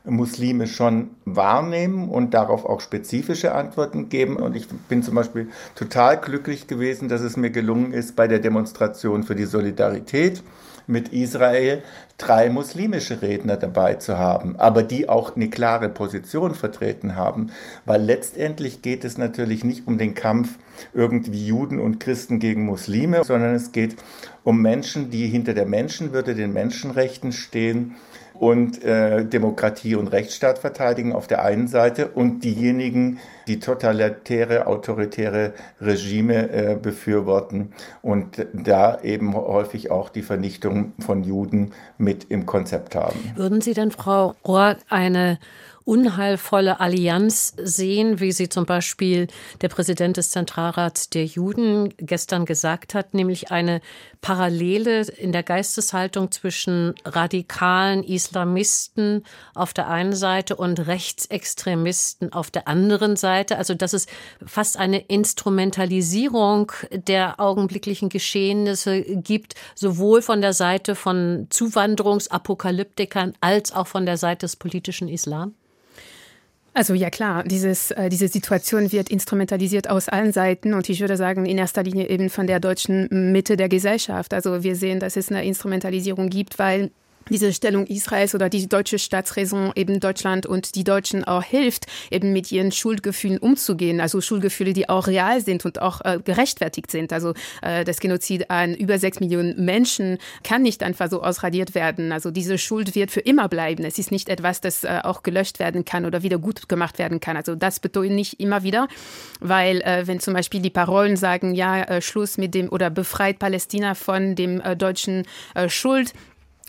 Muslime schon wahrnehmen und darauf auch spezifische Antworten geben. Und ich bin zum Beispiel total glücklich gewesen, dass es mir gelungen ist, bei der Demonstration für die Solidarität mit Israel drei muslimische Redner dabei zu haben, aber die auch eine klare Position vertreten haben, weil letztendlich geht es natürlich nicht um den Kampf irgendwie Juden und Christen gegen Muslime, sondern es geht um Menschen, die hinter der Menschenwürde, den Menschenrechten stehen und äh, Demokratie und Rechtsstaat verteidigen auf der einen Seite und diejenigen, die totalitäre, autoritäre Regime äh, befürworten und da eben häufig auch die Vernichtung von Juden mit im Konzept haben. Würden Sie denn, Frau Rohr, eine unheilvolle Allianz sehen, wie sie zum Beispiel der Präsident des Zentralrats der Juden gestern gesagt hat, nämlich eine Parallele in der Geisteshaltung zwischen radikalen Islamisten auf der einen Seite und Rechtsextremisten auf der anderen Seite. Also dass es fast eine Instrumentalisierung der augenblicklichen Geschehnisse gibt, sowohl von der Seite von Zuwanderungsapokalyptikern als auch von der Seite des politischen Islam? Also ja klar, dieses, äh, diese Situation wird instrumentalisiert aus allen Seiten und ich würde sagen in erster Linie eben von der deutschen Mitte der Gesellschaft. Also wir sehen, dass es eine Instrumentalisierung gibt, weil diese Stellung Israels oder die deutsche Staatsräson eben Deutschland und die Deutschen auch hilft, eben mit ihren Schuldgefühlen umzugehen. Also Schuldgefühle, die auch real sind und auch äh, gerechtfertigt sind. Also äh, das Genozid an über sechs Millionen Menschen kann nicht einfach so ausradiert werden. Also diese Schuld wird für immer bleiben. Es ist nicht etwas, das äh, auch gelöscht werden kann oder wieder gut gemacht werden kann. Also das betone ich immer wieder, weil äh, wenn zum Beispiel die Parolen sagen, ja, äh, Schluss mit dem oder befreit Palästina von dem äh, deutschen äh, Schuld,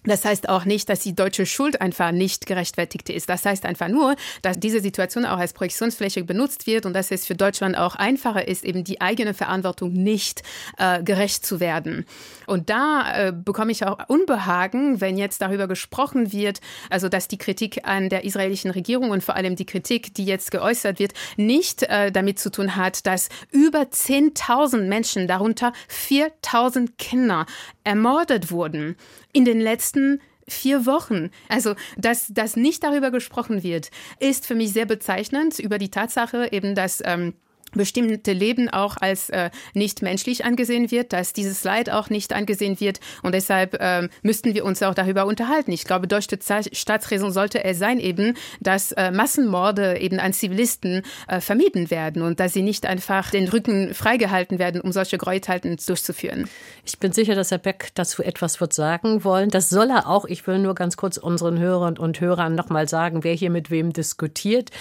das heißt auch nicht, dass die deutsche Schuld einfach nicht gerechtfertigt ist. Das heißt einfach nur, dass diese Situation auch als Projektionsfläche benutzt wird und dass es für Deutschland auch einfacher ist, eben die eigene Verantwortung nicht äh, gerecht zu werden. Und da äh, bekomme ich auch Unbehagen, wenn jetzt darüber gesprochen wird, also dass die Kritik an der israelischen Regierung und vor allem die Kritik, die jetzt geäußert wird, nicht äh, damit zu tun hat, dass über 10.000 Menschen, darunter 4.000 Kinder, ermordet wurden in den letzten vier Wochen. Also, dass, dass nicht darüber gesprochen wird, ist für mich sehr bezeichnend über die Tatsache eben, dass ähm, bestimmte Leben auch als äh, nicht menschlich angesehen wird, dass dieses Leid auch nicht angesehen wird und deshalb ähm, müssten wir uns auch darüber unterhalten. Ich glaube, deutsche Staatsräson sollte es sein eben, dass äh, Massenmorde eben an Zivilisten äh, vermieden werden und dass sie nicht einfach den Rücken freigehalten werden, um solche Gräueltaten durchzuführen. Ich bin sicher, dass Herr Beck dazu etwas wird sagen wollen. Das soll er auch. Ich will nur ganz kurz unseren Hörern und Hörern nochmal sagen, wer hier mit wem diskutiert.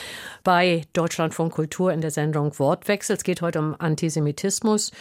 Bei Deutschlandfunk Kultur in der Sendung Wort Wortwechsel. Es geht heute um Antisemitismus.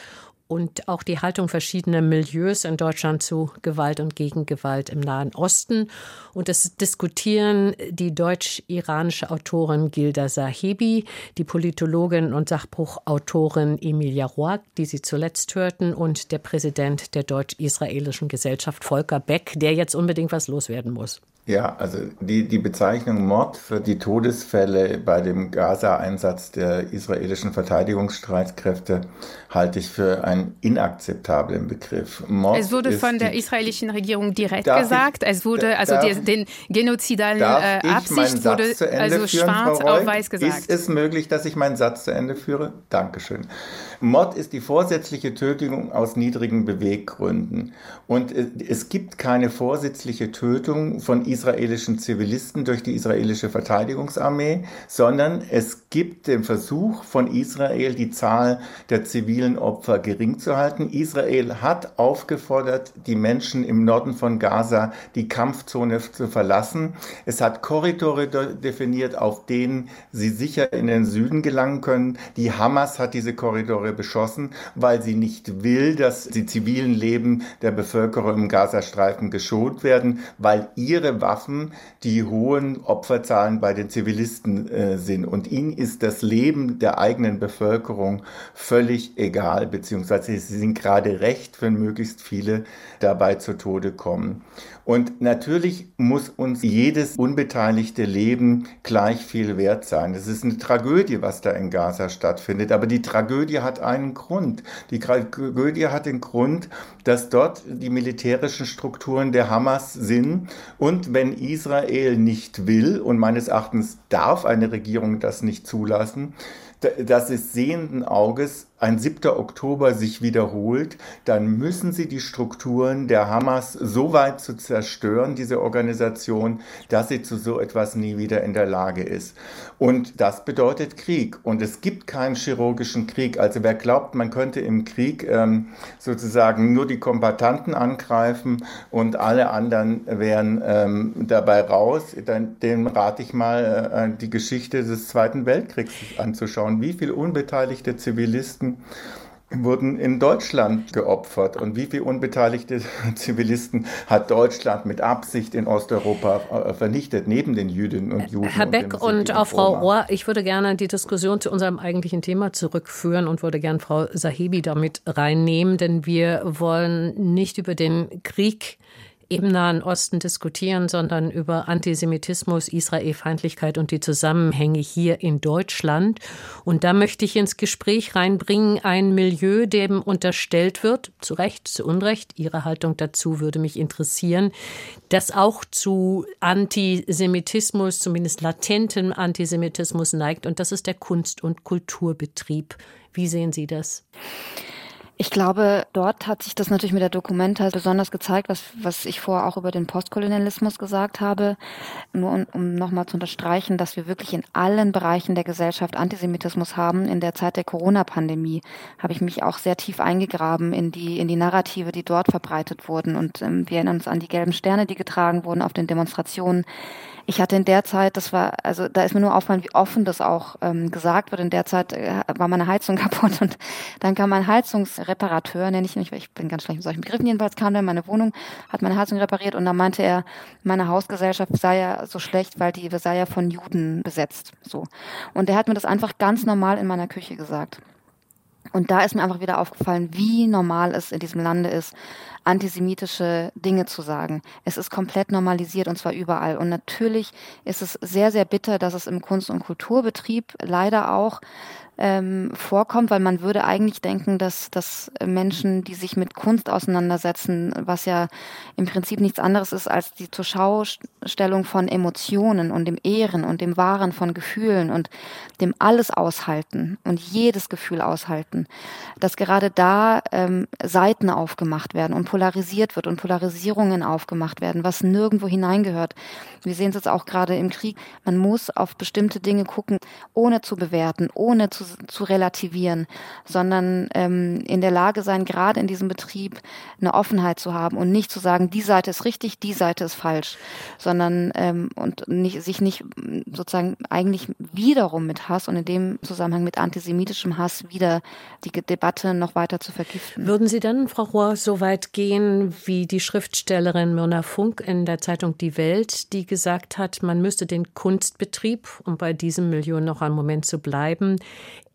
und auch die Haltung verschiedener Milieus in Deutschland zu Gewalt und Gegengewalt im Nahen Osten. Und das diskutieren die deutsch-iranische Autorin Gilda Sahebi, die Politologin und Sachbuchautorin Emilia Roark, die Sie zuletzt hörten, und der Präsident der deutsch-israelischen Gesellschaft Volker Beck, der jetzt unbedingt was loswerden muss. Ja, also die, die Bezeichnung Mord für die Todesfälle bei dem Gaza-Einsatz der israelischen Verteidigungsstreitkräfte halte ich für einen inakzeptablen Begriff. Mord es wurde von der israelischen Regierung direkt gesagt, ich, es wurde also die, den genozidalen äh, Absicht wurde also schwarz auf weiß gesagt. Ist es möglich, dass ich meinen Satz zu Ende führe? Dankeschön. Mord ist die vorsätzliche Tötung aus niedrigen Beweggründen. Und es gibt keine vorsätzliche Tötung von israelischen Zivilisten durch die israelische Verteidigungsarmee, sondern es gibt den Versuch von Israel, die Zahl der zivilen Opfer gering zu halten. Israel hat aufgefordert, die Menschen im Norden von Gaza die Kampfzone zu verlassen. Es hat Korridore definiert, auf denen sie sicher in den Süden gelangen können. Die Hamas hat diese Korridore beschossen, weil sie nicht will, dass die zivilen Leben der Bevölkerung im Gazastreifen geschont werden, weil ihre Waffen die hohen Opferzahlen bei den Zivilisten äh, sind. Und ihnen ist das Leben der eigenen Bevölkerung völlig egal, beziehungsweise sie sind gerade recht, wenn möglichst viele dabei zu Tode kommen. Und natürlich muss uns jedes unbeteiligte Leben gleich viel wert sein. Es ist eine Tragödie, was da in Gaza stattfindet. Aber die Tragödie hat einen Grund. Die Tragödie hat den Grund, dass dort die militärischen Strukturen der Hamas sind. Und wenn Israel nicht will, und meines Erachtens darf eine Regierung das nicht zulassen, dass es sehenden Auges ein 7. Oktober sich wiederholt, dann müssen sie die Strukturen der Hamas so weit zu zerstören, diese Organisation, dass sie zu so etwas nie wieder in der Lage ist. Und das bedeutet Krieg. Und es gibt keinen chirurgischen Krieg. Also wer glaubt, man könnte im Krieg ähm, sozusagen nur die Kombatanten angreifen und alle anderen wären ähm, dabei raus, dann, dem rate ich mal, äh, die Geschichte des Zweiten Weltkriegs anzuschauen. Wie viele unbeteiligte Zivilisten Wurden in Deutschland geopfert. Und wie viele unbeteiligte Zivilisten hat Deutschland mit Absicht in Osteuropa äh, vernichtet, neben den Jüdinnen und Juden? Herr Beck und, und auch Frau Rohr, ich würde gerne die Diskussion zu unserem eigentlichen Thema zurückführen und würde gerne Frau Sahibi damit reinnehmen, denn wir wollen nicht über den Krieg im Nahen Osten diskutieren, sondern über Antisemitismus, Israelfeindlichkeit und die Zusammenhänge hier in Deutschland. Und da möchte ich ins Gespräch reinbringen ein Milieu, dem unterstellt wird, zu Recht, zu Unrecht, Ihre Haltung dazu würde mich interessieren, das auch zu Antisemitismus, zumindest latentem Antisemitismus neigt. Und das ist der Kunst- und Kulturbetrieb. Wie sehen Sie das? Ich glaube, dort hat sich das natürlich mit der Dokumenta besonders gezeigt, was, was ich vorher auch über den Postkolonialismus gesagt habe. Nur um, um nochmal zu unterstreichen, dass wir wirklich in allen Bereichen der Gesellschaft Antisemitismus haben. In der Zeit der Corona-Pandemie habe ich mich auch sehr tief eingegraben in die, in die Narrative, die dort verbreitet wurden. Und ähm, wir erinnern uns an die gelben Sterne, die getragen wurden auf den Demonstrationen ich hatte in der Zeit, das war, also da ist mir nur aufgefallen, wie offen das auch ähm, gesagt wird. In der Zeit äh, war meine Heizung kaputt und dann kam mein Heizungsreparateur, nenne ich weil ich bin ganz schlecht mit solchen Begriffen, jedenfalls kam der in meine Wohnung, hat meine Heizung repariert und dann meinte er, meine Hausgesellschaft sei ja so schlecht, weil die ja von Juden besetzt. So. Und er hat mir das einfach ganz normal in meiner Küche gesagt. Und da ist mir einfach wieder aufgefallen, wie normal es in diesem Lande ist, antisemitische Dinge zu sagen. Es ist komplett normalisiert und zwar überall. Und natürlich ist es sehr, sehr bitter, dass es im Kunst- und Kulturbetrieb leider auch ähm, vorkommt, weil man würde eigentlich denken, dass, dass Menschen, die sich mit Kunst auseinandersetzen, was ja im Prinzip nichts anderes ist als die Zurschaustellung von Emotionen und dem Ehren und dem Wahren von Gefühlen und dem alles aushalten und jedes Gefühl aushalten, dass gerade da ähm, Seiten aufgemacht werden und polarisiert wird und Polarisierungen aufgemacht werden, was nirgendwo hineingehört. Wir sehen es jetzt auch gerade im Krieg. Man muss auf bestimmte Dinge gucken, ohne zu bewerten, ohne zu zu, relativieren, sondern ähm, in der Lage sein, gerade in diesem Betrieb eine Offenheit zu haben und nicht zu sagen, die Seite ist richtig, die Seite ist falsch, sondern ähm, und nicht, sich nicht sozusagen eigentlich wiederum mit Hass und in dem Zusammenhang mit antisemitischem Hass wieder die Debatte noch weiter zu vergiften. Würden Sie dann, Frau Rohr, so weit gehen wie die Schriftstellerin Myrna Funk in der Zeitung Die Welt, die gesagt hat, man müsste den Kunstbetrieb, um bei diesem Milieu noch einen Moment zu bleiben,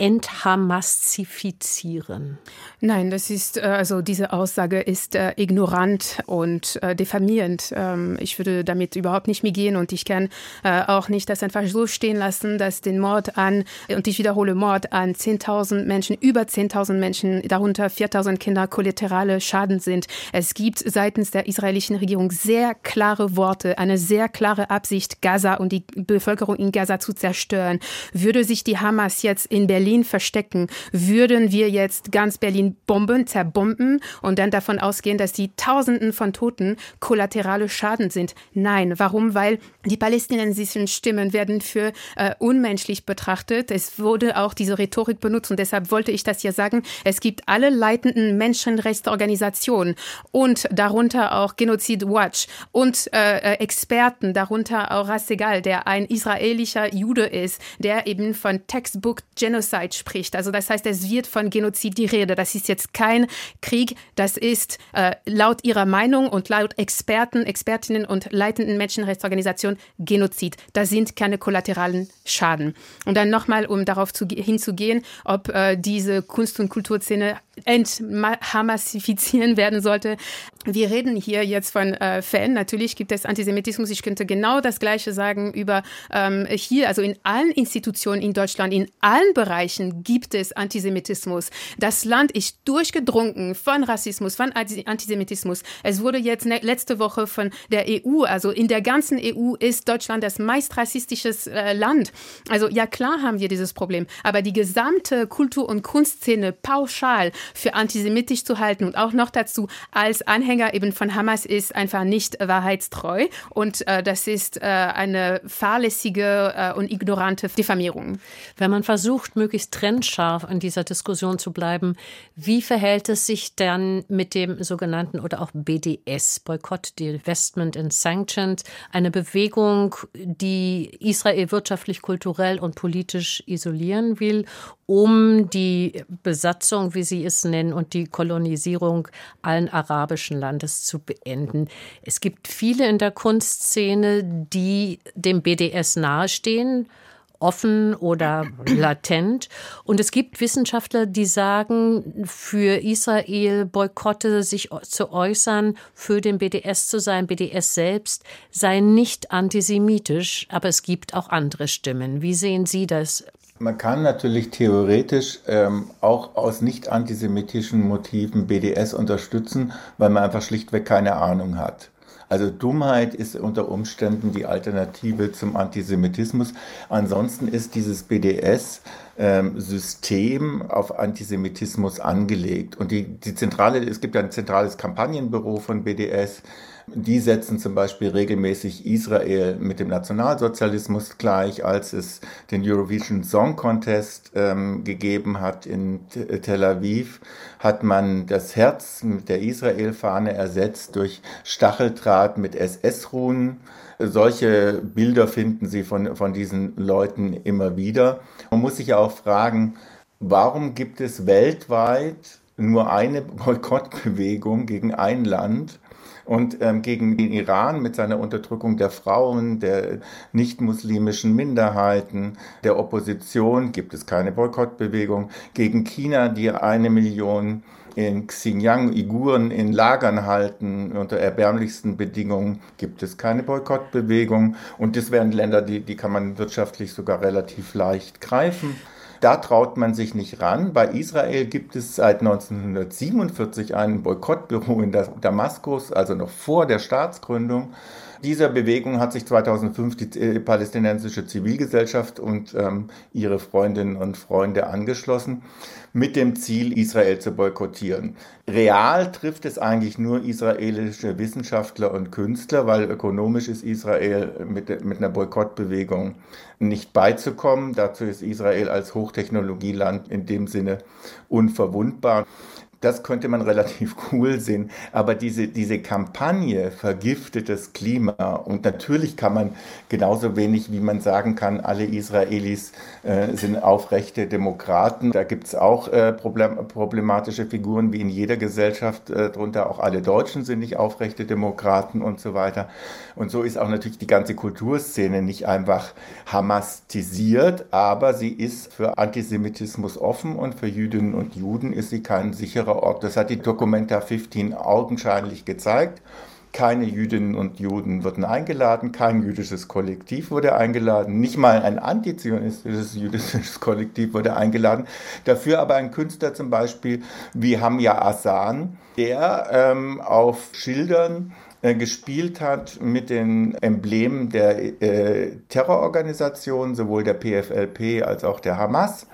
enthamassifizieren? Nein, das ist, äh, also diese Aussage ist äh, ignorant und äh, diffamierend. Ähm, ich würde damit überhaupt nicht mitgehen und ich kann auch nicht das einfach so stehen lassen, dass den Mord an, und ich wiederhole, Mord an 10.000 Menschen, über 10.000 Menschen, darunter 4.000 Kinder, kollaterale Schaden sind. Es gibt seitens der israelischen Regierung sehr klare Worte, eine sehr klare Absicht, Gaza und die Bevölkerung in Gaza zu zerstören. Würde sich die Hamas jetzt in Berlin verstecken, würden wir jetzt ganz Berlin bomben, zerbomben und dann davon ausgehen, dass die Tausenden von Toten kollaterale Schaden sind. Nein, warum? Weil die palästinensischen Stimmen werden für äh, unmenschlich betrachtet. Es wurde auch diese Rhetorik benutzt und deshalb wollte ich das hier sagen. Es gibt alle leitenden Menschenrechtsorganisationen und darunter auch Genocide Watch und äh, äh Experten, darunter auch Rassegal, der ein israelischer Jude ist, der eben von Textbook Genocide spricht. Also das heißt, es wird von Genozid die Rede. Das ist jetzt kein Krieg, das ist äh, laut ihrer Meinung und laut Experten, Expertinnen und leitenden Menschenrechtsorganisationen Genozid. Da sind keine kollateralen Schaden. Und dann nochmal, um darauf zu, hinzugehen, ob äh, diese Kunst- und Kulturszene enthamassifizieren werden sollte. Wir reden hier jetzt von äh, Fällen. Natürlich gibt es Antisemitismus. Ich könnte genau das Gleiche sagen über ähm, hier, also in allen Institutionen in Deutschland, in allen Bereichen gibt es Antisemitismus. Das Land ist durchgedrungen von Rassismus, von Antisemitismus. Es wurde jetzt ne, letzte Woche von der EU, also in der ganzen EU ist Deutschland das meist rassistisches äh, Land. Also ja, klar haben wir dieses Problem, aber die gesamte Kultur- und Kunstszene pauschal für antisemitisch zu halten und auch noch dazu als Anhänger eben von Hamas ist einfach nicht wahrheitstreu und äh, das ist äh, eine fahrlässige äh, und ignorante Diffamierung. Wenn man versucht, möglichst trennscharf in dieser Diskussion zu bleiben, wie verhält es sich dann mit dem sogenannten oder auch BDS, Boykott, Divestment and Sanctions, eine Bewegung, die Israel wirtschaftlich, kulturell und politisch isolieren will, um die Besatzung, wie Sie es nennen, und die Kolonisierung allen arabischen Landes zu beenden. Es gibt viele in der Kunstszene, die dem BDS nahestehen offen oder latent. Und es gibt Wissenschaftler, die sagen, für Israel Boykotte sich zu äußern, für den BDS zu sein, BDS selbst sei nicht antisemitisch, aber es gibt auch andere Stimmen. Wie sehen Sie das? Man kann natürlich theoretisch ähm, auch aus nicht antisemitischen Motiven BDS unterstützen, weil man einfach schlichtweg keine Ahnung hat. Also Dummheit ist unter Umständen die Alternative zum Antisemitismus. Ansonsten ist dieses BDS-System ähm, auf Antisemitismus angelegt. Und die, die zentrale, es gibt ja ein zentrales Kampagnenbüro von BDS, die setzen zum Beispiel regelmäßig Israel mit dem Nationalsozialismus gleich, als es den Eurovision Song Contest ähm, gegeben hat in Tel Aviv, hat man das Herz mit der Israel-Fahne ersetzt durch Stacheldraht mit SS-Runen. Solche Bilder finden Sie von, von diesen Leuten immer wieder. Man muss sich ja auch fragen, warum gibt es weltweit nur eine Boykottbewegung gegen ein Land? Und ähm, gegen den Iran mit seiner Unterdrückung der Frauen, der nicht-muslimischen Minderheiten, der Opposition gibt es keine Boykottbewegung. Gegen China, die eine Million in Xinjiang Uiguren in Lagern halten unter erbärmlichsten Bedingungen, gibt es keine Boykottbewegung. Und das wären Länder, die, die kann man wirtschaftlich sogar relativ leicht greifen. Da traut man sich nicht ran. Bei Israel gibt es seit 1947 ein Boykottbüro in Damaskus, also noch vor der Staatsgründung. Dieser Bewegung hat sich 2005 die äh, palästinensische Zivilgesellschaft und ähm, ihre Freundinnen und Freunde angeschlossen, mit dem Ziel, Israel zu boykottieren. Real trifft es eigentlich nur israelische Wissenschaftler und Künstler, weil ökonomisch ist Israel mit, mit einer Boykottbewegung nicht beizukommen. Dazu ist Israel als Hochtechnologieland in dem Sinne unverwundbar das könnte man relativ cool sehen. Aber diese, diese Kampagne vergiftetes Klima und natürlich kann man genauso wenig, wie man sagen kann, alle Israelis äh, sind aufrechte Demokraten. Da gibt es auch äh, problem, problematische Figuren wie in jeder Gesellschaft äh, drunter. Auch alle Deutschen sind nicht aufrechte Demokraten und so weiter. Und so ist auch natürlich die ganze Kulturszene nicht einfach hamastisiert, aber sie ist für Antisemitismus offen und für Jüdinnen und Juden ist sie kein sicherer sicherer Ort. Das hat die Documenta 15 augenscheinlich gezeigt. Keine Jüdinnen und Juden wurden eingeladen, kein jüdisches Kollektiv wurde eingeladen, nicht mal ein antizionistisches jüdisches Kollektiv wurde eingeladen. Dafür aber ein Künstler zum Beispiel wie Hamja Asan, der ähm, auf Schildern äh, gespielt hat mit den Emblemen der äh, Terrororganisationen, sowohl der PFLP als auch der Hamas.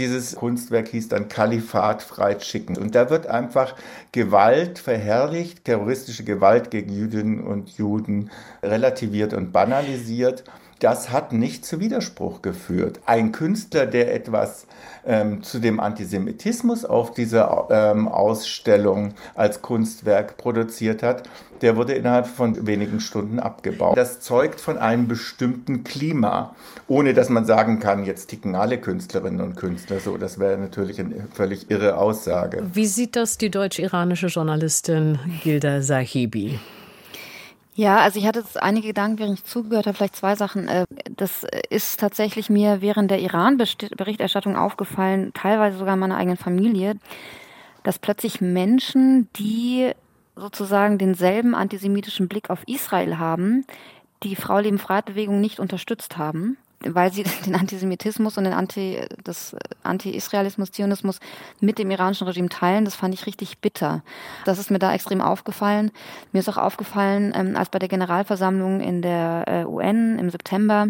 Dieses Kunstwerk hieß dann Kalifat frei schicken. Und da wird einfach Gewalt verherrlicht, terroristische Gewalt gegen Jüdinnen und Juden relativiert und banalisiert das hat nicht zu Widerspruch geführt. Ein Künstler, der etwas ähm, zu dem Antisemitismus auf dieser ähm, Ausstellung als Kunstwerk produziert hat, der wurde innerhalb von wenigen Stunden abgebaut. Das zeugt von einem bestimmten Klima, ohne dass man sagen kann, jetzt ticken alle Künstlerinnen und Künstler so. Das wäre natürlich eine völlig irre Aussage. Wie sieht das die deutsch-iranische Journalistin Gilda Sahibi? Ja, also ich hatte jetzt einige Gedanken, während ich zugehört habe, vielleicht zwei Sachen. Äh, das ist tatsächlich mir während der Iran-Berichterstattung aufgefallen, teilweise sogar in meiner eigenen Familie, dass plötzlich Menschen, die sozusagen denselben antisemitischen Blick auf Israel haben, die Frau Leben Freiheit Bewegung nicht unterstützt haben weil sie den Antisemitismus und den Anti, das Anti-Israelismus, Zionismus mit dem iranischen Regime teilen, das fand ich richtig bitter. Das ist mir da extrem aufgefallen. Mir ist auch aufgefallen, ähm, als bei der Generalversammlung in der äh, UN im September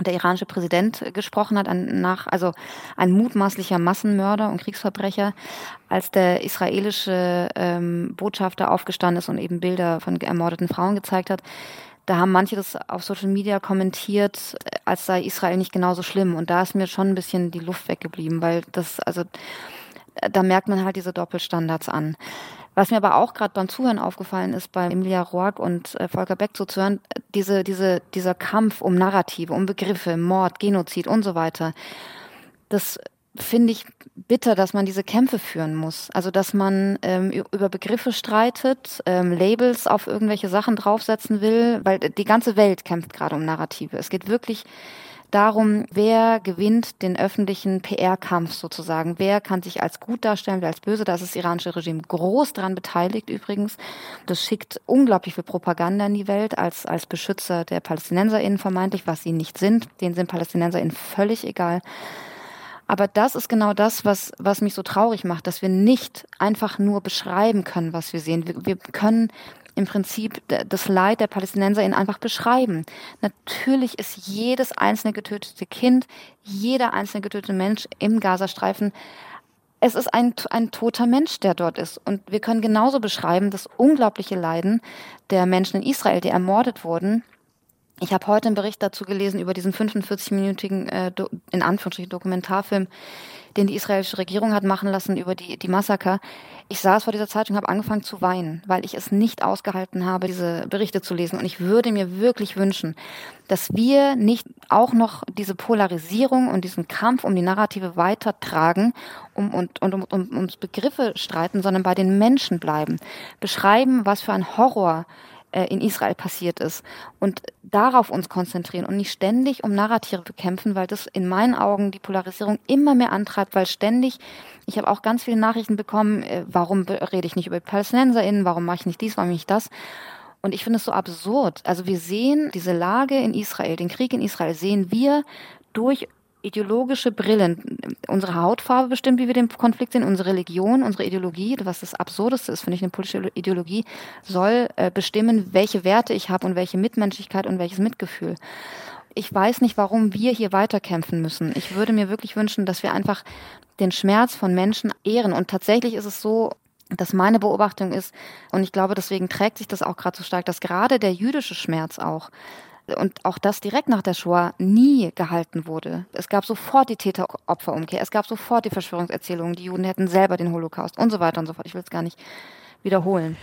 der iranische Präsident gesprochen hat, ein, nach, also ein mutmaßlicher Massenmörder und Kriegsverbrecher, als der israelische ähm, Botschafter aufgestanden ist und eben Bilder von ermordeten Frauen gezeigt hat, da haben manche das auf Social Media kommentiert, als sei Israel nicht genauso schlimm. Und da ist mir schon ein bisschen die Luft weggeblieben, weil das, also da merkt man halt diese Doppelstandards an. Was mir aber auch gerade beim Zuhören aufgefallen ist, bei Emilia Roark und äh, Volker Beck zuzuhören, diese, diese, dieser Kampf um Narrative, um Begriffe, Mord, Genozid und so weiter, das finde ich bitter, dass man diese Kämpfe führen muss. Also dass man ähm, über Begriffe streitet, ähm, Labels auf irgendwelche Sachen draufsetzen will, weil die ganze Welt kämpft gerade um Narrative. Es geht wirklich darum, wer gewinnt den öffentlichen PR-Kampf sozusagen. Wer kann sich als gut darstellen, wer als böse. Da ist das iranische Regime groß dran beteiligt übrigens. Das schickt unglaublich viel Propaganda in die Welt als, als Beschützer der PalästinenserInnen vermeintlich, was sie nicht sind. Denen sind PalästinenserInnen völlig egal. Aber das ist genau das, was, was mich so traurig macht, dass wir nicht einfach nur beschreiben können, was wir sehen. Wir, wir können im Prinzip das Leid der PalästinenserInnen einfach beschreiben. Natürlich ist jedes einzelne getötete Kind, jeder einzelne getötete Mensch im Gazastreifen es ist ein, ein toter Mensch, der dort ist. Und wir können genauso beschreiben das unglaubliche Leiden der Menschen in Israel, die ermordet wurden, ich habe heute einen Bericht dazu gelesen über diesen 45-minütigen, äh, in Anführungsstrichen, Dokumentarfilm, den die israelische Regierung hat machen lassen über die, die Massaker. Ich saß vor dieser Zeitung und habe angefangen zu weinen, weil ich es nicht ausgehalten habe, diese Berichte zu lesen. Und ich würde mir wirklich wünschen, dass wir nicht auch noch diese Polarisierung und diesen Kampf um die Narrative weitertragen um, und, und um, um, ums Begriffe streiten, sondern bei den Menschen bleiben. Beschreiben, was für ein Horror äh, in Israel passiert ist und darauf uns konzentrieren und nicht ständig um Narrative bekämpfen, weil das in meinen Augen die Polarisierung immer mehr antreibt, weil ständig, ich habe auch ganz viele Nachrichten bekommen, äh, warum rede ich nicht über PalästinenserInnen, warum mache ich nicht dies, warum nicht das? Und ich finde es so absurd. Also wir sehen diese Lage in Israel, den Krieg in Israel, sehen wir durch ideologische Brillen. Unsere Hautfarbe bestimmt, wie wir dem Konflikt sehen, unsere Religion, unsere Ideologie, was das Absurdeste ist, finde ich, eine politische Ideologie, soll äh, bestimmen, welche Werte ich habe und welche Mitmenschlichkeit und welches Mitgefühl. Ich weiß nicht, warum wir hier weiterkämpfen müssen. Ich würde mir wirklich wünschen, dass wir einfach den Schmerz von Menschen ehren. Und tatsächlich ist es so, dass meine Beobachtung ist, und ich glaube, deswegen trägt sich das auch gerade so stark, dass gerade der jüdische Schmerz auch und auch das direkt nach der Shoah nie gehalten wurde. Es gab sofort die Täter-Opfer-Umkehr, es gab sofort die Verschwörungserzählungen, die Juden hätten selber den Holocaust und so weiter und so fort. Ich will es gar nicht wiederholen.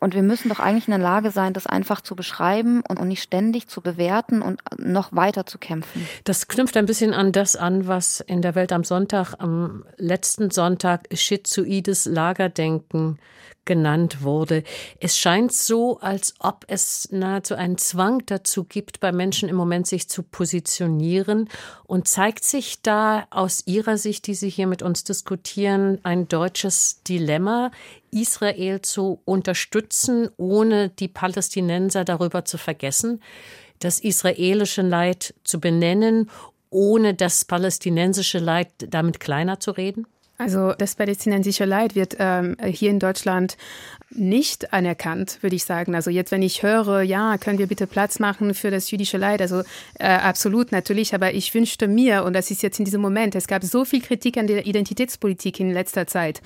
Und wir müssen doch eigentlich in der Lage sein, das einfach zu beschreiben und, und nicht ständig zu bewerten und noch weiter zu kämpfen. Das knüpft ein bisschen an das an, was in der Welt am Sonntag, am letzten Sonntag, schizoides Lagerdenken genannt wurde. Es scheint so, als ob es nahezu einen Zwang dazu gibt, bei Menschen im Moment sich zu positionieren. Und zeigt sich da aus Ihrer Sicht, die Sie hier mit uns diskutieren, ein deutsches Dilemma, Israel zu unterstützen, ohne die Palästinenser darüber zu vergessen, das israelische Leid zu benennen, ohne das palästinensische Leid damit kleiner zu reden? Also das palästinensische Leid wird ähm, hier in Deutschland nicht anerkannt, würde ich sagen. Also jetzt, wenn ich höre, ja, können wir bitte Platz machen für das jüdische Leid, also äh, absolut natürlich, aber ich wünschte mir, und das ist jetzt in diesem Moment, es gab so viel Kritik an der Identitätspolitik in letzter Zeit.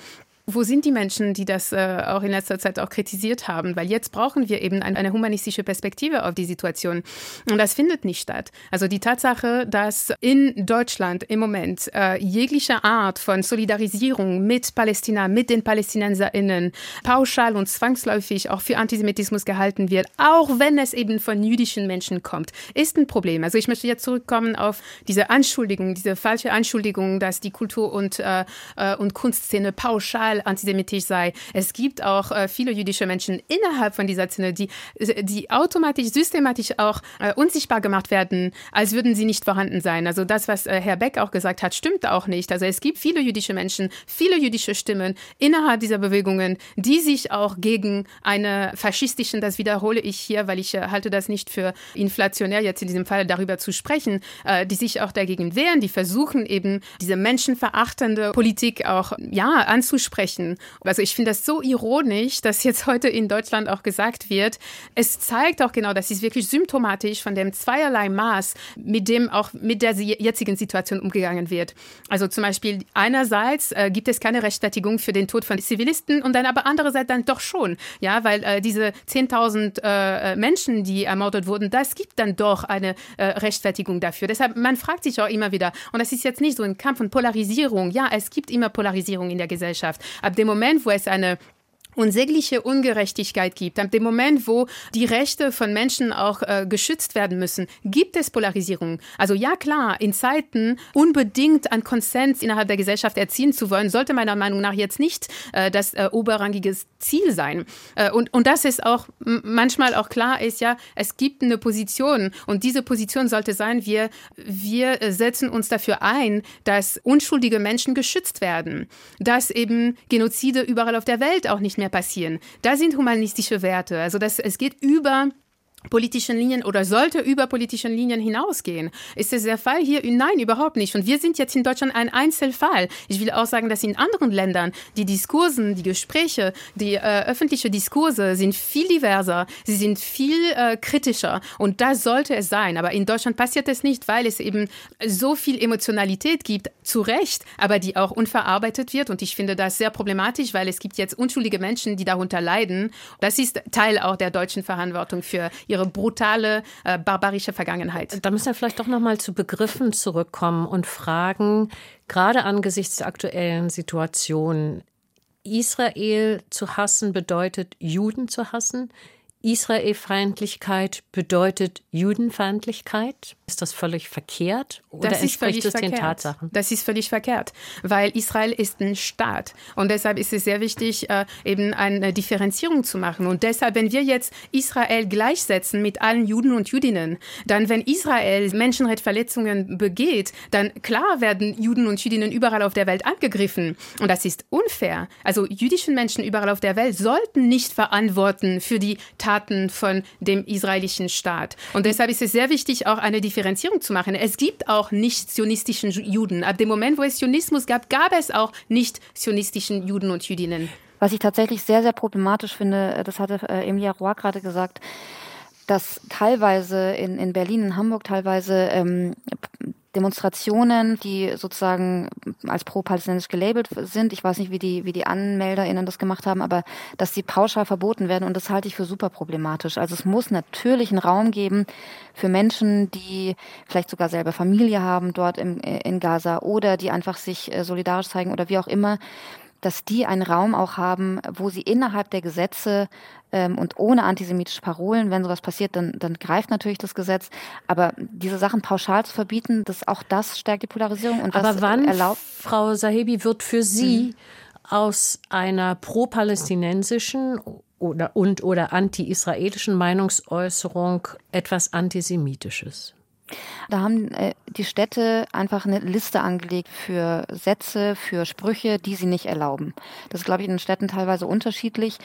Wo sind die Menschen, die das äh, auch in letzter Zeit auch kritisiert haben? Weil jetzt brauchen wir eben ein, eine humanistische Perspektive auf die Situation. Und das findet nicht statt. Also die Tatsache, dass in Deutschland im Moment äh, jegliche Art von Solidarisierung mit Palästina, mit den PalästinenserInnen pauschal und zwangsläufig auch für Antisemitismus gehalten wird, auch wenn es eben von jüdischen Menschen kommt, ist ein Problem. Also ich möchte jetzt zurückkommen auf diese Anschuldigung, diese falsche Anschuldigung, dass die Kultur- und, äh, äh und Kunstszene pauschal total antisemitisch sei. Es gibt auch äh, viele jüdische Menschen innerhalb von dieser Szene, die, die automatisch, systematisch auch äh, unsichtbar gemacht werden, als würden sie nicht vorhanden sein. Also das, was äh, Herr Beck auch gesagt hat, stimmt auch nicht. Also es gibt viele jüdische Menschen, viele jüdische Stimmen innerhalb dieser Bewegungen, die sich auch gegen eine faschistischen, das wiederhole ich hier, weil ich äh, halte das nicht für inflationär, jetzt in diesem Fall darüber zu sprechen, äh, die sich auch dagegen wehren, die versuchen eben diese menschenverachtende Politik auch ja anzusprechen sprechen. Also ich finde das so ironisch, dass jetzt heute in Deutschland auch gesagt wird, es zeigt auch genau, das ist wirklich symptomatisch von dem zweierlei Maß, mit dem auch mit der jetzigen Situation umgegangen wird. Also zum Beispiel einerseits äh, gibt es keine Rechtfertigung für den Tod von Zivilisten und dann aber andererseits dann doch schon, ja, weil äh, diese 10.000 äh, Menschen, die ermordet wurden, das gibt dann doch eine äh, Rechtfertigung dafür. Deshalb, man fragt sich auch immer wieder, und das ist jetzt nicht so ein Kampf von Polarisierung, ja, es gibt immer Polarisierung in der Gesellschaft, Ab dem Moment, wo es eine unsägliche Ungerechtigkeit gibt, ab dem Moment, wo die Rechte von Menschen auch äh, geschützt werden müssen, gibt es Polarisierung. Also ja klar, in Zeiten unbedingt an Konsens innerhalb der Gesellschaft erziehen zu wollen, sollte meiner Meinung nach jetzt nicht äh, das äh, oberrangiges Ziel sein. Äh, und, und das ist auch manchmal auch klar ist, ja, es gibt eine Position und diese Position sollte sein, wir, wir setzen uns dafür ein, dass unschuldige Menschen geschützt werden, dass eben Genozide überall auf der Welt auch nicht mehr mehr passieren. Da sind humanistische Werte. Also das, es geht über politischen Linien oder sollte über politischen Linien hinausgehen. Ist es der Fall hier? Nein, überhaupt nicht. Und wir sind jetzt in Deutschland ein Einzelfall. Ich will auch sagen, dass in anderen Ländern die Diskursen, die Gespräche, die äh, öffentliche Diskurse sind viel diverser, sie sind viel äh, kritischer und das sollte es sein. Aber in Deutschland passiert es nicht, weil es eben so viel Emotionalität gibt, zu Recht, aber die auch unverarbeitet wird und ich finde das sehr problematisch, weil es gibt jetzt unschuldige Menschen, die darunter leiden. Das ist Teil auch der deutschen Verantwortung für ihre brutale, äh, barbarische Vergangenheit. Da müssen wir vielleicht doch noch mal zu Begriffen zurückkommen und fragen, gerade angesichts der aktuellen Situation, Israel zu hassen bedeutet Juden zu hassen. Israelfeindlichkeit bedeutet Judenfeindlichkeit? Ist das völlig verkehrt oder das entspricht es den Tatsachen? Das ist völlig verkehrt, weil Israel ist ein Staat und deshalb ist es sehr wichtig, äh, eben eine Differenzierung zu machen. Und deshalb, wenn wir jetzt Israel gleichsetzen mit allen Juden und Jüdinnen, dann, wenn Israel Menschenrechtsverletzungen begeht, dann klar werden Juden und Jüdinnen überall auf der Welt angegriffen. Und das ist unfair. Also jüdischen Menschen überall auf der Welt sollten nicht verantworten für die Taten von dem israelischen Staat. Und deshalb ist es sehr wichtig, auch eine Differenzierung Differenzierung zu machen. Es gibt auch nicht zionistischen Juden. Ab dem Moment, wo es Zionismus gab, gab es auch nicht zionistischen Juden und Jüdinnen. Was ich tatsächlich sehr, sehr problematisch finde, äh, das hatte äh, Emilia Roy gerade gesagt, dass teilweise in, in Berlin, in Hamburg teilweise ähm, Demonstrationen, die sozusagen als pro-palästinensisch gelabelt sind. Ich weiß nicht, wie die, wie die AnmelderInnen das gemacht haben, aber dass die pauschal verboten werden und das halte ich für super problematisch. Also es muss natürlich einen Raum geben für Menschen, die vielleicht sogar selber Familie haben dort im, in Gaza oder die einfach sich äh, solidarisch zeigen oder wie auch immer dass die einen Raum auch haben, wo sie innerhalb der Gesetze ähm, und ohne antisemitische Parolen, wenn sowas passiert, dann, dann greift natürlich das Gesetz. Aber diese Sachen pauschal zu verbieten, das, auch das stärkt die Polarisierung. Und Aber wann, erlaubt Frau Sahebi, wird für Sie mhm. aus einer pro-palästinensischen oder, und oder anti-israelischen Meinungsäußerung etwas Antisemitisches? Da haben äh, die Städte einfach eine Liste angelegt für Sätze, für Sprüche, die sie nicht erlauben. Das ist, glaube ich, in den Städten teilweise unterschiedlich.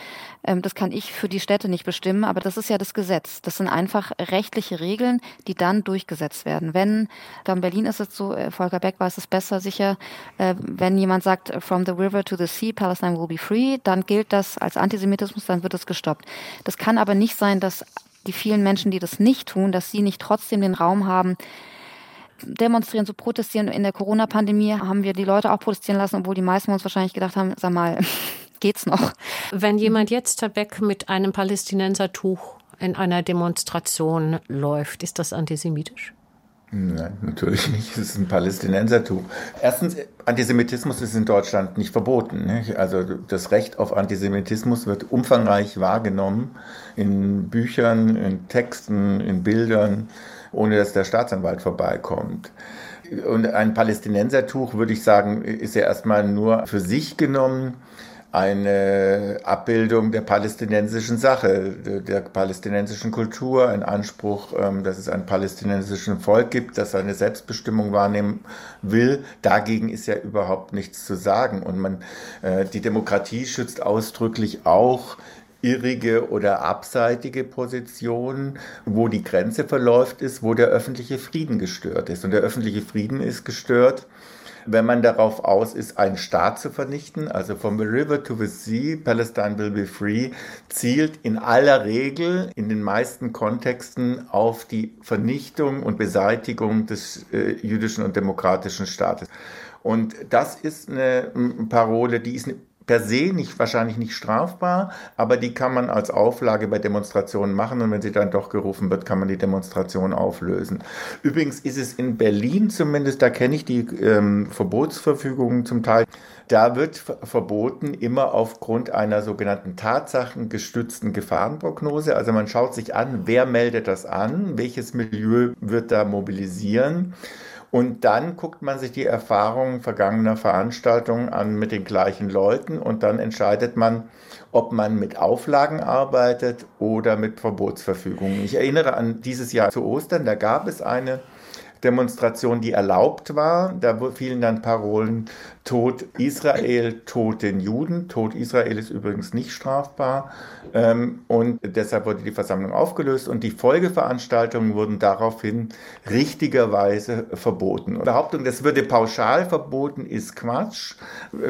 Ähm, das kann ich für die Städte nicht bestimmen, aber das ist ja das Gesetz. Das sind einfach rechtliche Regeln, die dann durchgesetzt werden. Wenn, da in Berlin ist es so, äh, Volker Beck weiß es besser sicher, äh, wenn jemand sagt, from the river to the sea, Palestine will be free, dann gilt das als Antisemitismus, dann wird es gestoppt. Das kann aber nicht sein, dass die vielen Menschen, die das nicht tun, dass sie nicht trotzdem den Raum haben, demonstrieren, zu protestieren. In der Corona-Pandemie haben wir die Leute auch protestieren lassen, obwohl die meisten uns wahrscheinlich gedacht haben, sag mal, geht's noch? Wenn jemand jetzt weg mit einem Palästinensertuch in einer Demonstration läuft, ist das antisemitisch? Nein, natürlich nicht. Es ist ein Palästinensertuch. Erstens, Antisemitismus ist in Deutschland nicht verboten. Nicht? Also das Recht auf Antisemitismus wird umfangreich wahrgenommen in Büchern, in Texten, in Bildern, ohne dass der Staatsanwalt vorbeikommt. Und ein Palästinensertuch, würde ich sagen, ist ja erstmal nur für sich genommen eine Abbildung der palästinensischen Sache, der palästinensischen Kultur, ein Anspruch, ähm, dass es ein palästinensischen Volk gibt, das seine Selbstbestimmung wahrnehmen will. Dagegen ist ja überhaupt nichts zu sagen. Und man, äh, die Demokratie schützt ausdrücklich auch irrige oder abseitige Positionen, wo die Grenze verläuft ist, wo der öffentliche Frieden gestört ist. Und der öffentliche Frieden ist gestört, wenn man darauf aus ist, einen Staat zu vernichten, also from the river to the sea, Palestine will be free, zielt in aller Regel in den meisten Kontexten auf die Vernichtung und Beseitigung des äh, jüdischen und demokratischen Staates. Und das ist eine Parole, die ist per se nicht, wahrscheinlich nicht strafbar, aber die kann man als Auflage bei Demonstrationen machen und wenn sie dann doch gerufen wird, kann man die Demonstration auflösen. Übrigens ist es in Berlin zumindest, da kenne ich die ähm, Verbotsverfügungen zum Teil, da wird verboten immer aufgrund einer sogenannten tatsachengestützten Gefahrenprognose. Also man schaut sich an, wer meldet das an, welches Milieu wird da mobilisieren. Und dann guckt man sich die Erfahrungen vergangener Veranstaltungen an mit den gleichen Leuten und dann entscheidet man, ob man mit Auflagen arbeitet oder mit Verbotsverfügungen. Ich erinnere an dieses Jahr zu Ostern, da gab es eine Demonstration, die erlaubt war. Da fielen dann Parolen Tod Israel, Tod den Juden. Tod Israel ist übrigens nicht strafbar. Ähm, und deshalb wurde die Versammlung aufgelöst und die Folgeveranstaltungen wurden daraufhin richtigerweise verboten. Und die Behauptung, das würde pauschal verboten, ist Quatsch.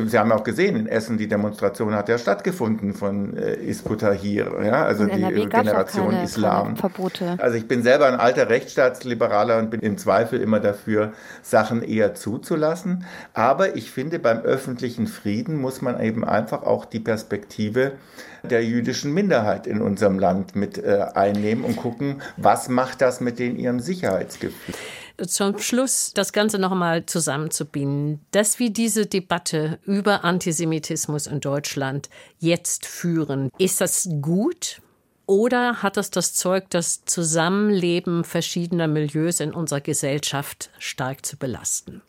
Sie haben auch gesehen, in Essen, die Demonstration hat ja stattgefunden von äh, Isputahir, ja, also die Generation keine, Islam. Keine Verbote. Also ich bin selber ein alter Rechtsstaatsliberaler und bin im Zweifel immer dafür, Sachen eher zuzulassen. Aber ich finde, finde, beim öffentlichen Frieden muss man eben einfach auch die Perspektive der jüdischen Minderheit in unserem Land mit äh, einnehmen und gucken, was macht das mit den ihrem Sicherheitsgefühl. Zum Schluss das Ganze noch einmal zusammenzubinden, dass wir diese Debatte über Antisemitismus in Deutschland jetzt führen. Ist das gut? Oder hat es das Zeug, das Zusammenleben verschiedener Milieus in unserer Gesellschaft stark zu belasten?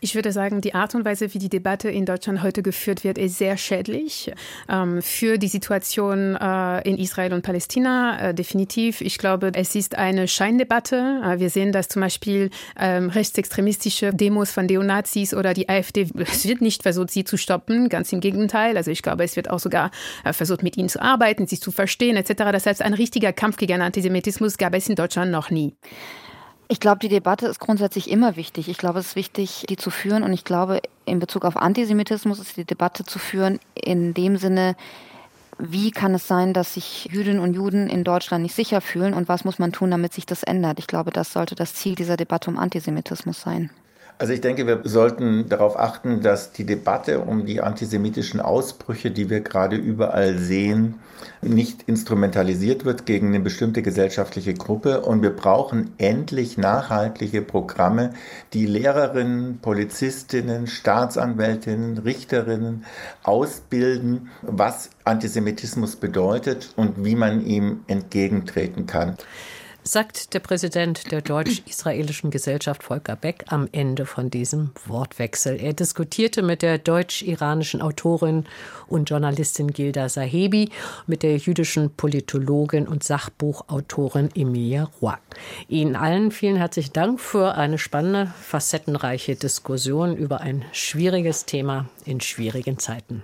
Ich würde sagen, die Art und Weise, wie die Debatte in Deutschland heute geführt wird, ist sehr schädlich ähm, für die Situation äh, in Israel und Palästina. Äh, definitiv. Ich glaube, es ist eine Scheindebatte. Äh, wir sehen, dass zum Beispiel ähm, rechtsextremistische Demos von Neonazis oder die AfD, es wird nicht versucht, sie zu stoppen. Ganz im Gegenteil. Also ich glaube, es wird auch sogar äh, versucht, mit ihnen zu arbeiten, sie zu verstehen etc. Das heißt, ein richtiger Kampf gegen Antisemitismus gab es in Deutschland noch nie. Ich glaube, die Debatte ist grundsätzlich immer wichtig. Ich glaube, es ist wichtig, die zu führen. Und ich glaube, in Bezug auf Antisemitismus ist die Debatte zu führen in dem Sinne, wie kann es sein, dass sich Jüdinnen und Juden in Deutschland nicht sicher fühlen und was muss man tun, damit sich das ändert? Ich glaube, das sollte das Ziel dieser Debatte um Antisemitismus sein. Also ich denke, wir sollten darauf achten, dass die Debatte um die antisemitischen Ausbrüche, die wir gerade überall sehen, nicht instrumentalisiert wird gegen eine bestimmte gesellschaftliche Gruppe. Und wir brauchen endlich nachhaltige Programme, die Lehrerinnen, Polizistinnen, Staatsanwältinnen, Richterinnen ausbilden, was Antisemitismus bedeutet und wie man ihm entgegentreten kann sagt der Präsident der deutsch-israelischen Gesellschaft Volker Beck am Ende von diesem Wortwechsel. Er diskutierte mit der deutsch-iranischen Autorin und Journalistin Gilda Sahebi, mit der jüdischen Politologin und Sachbuchautorin Emilia Roy. Ihnen allen vielen herzlichen Dank für eine spannende, facettenreiche Diskussion über ein schwieriges Thema in schwierigen Zeiten.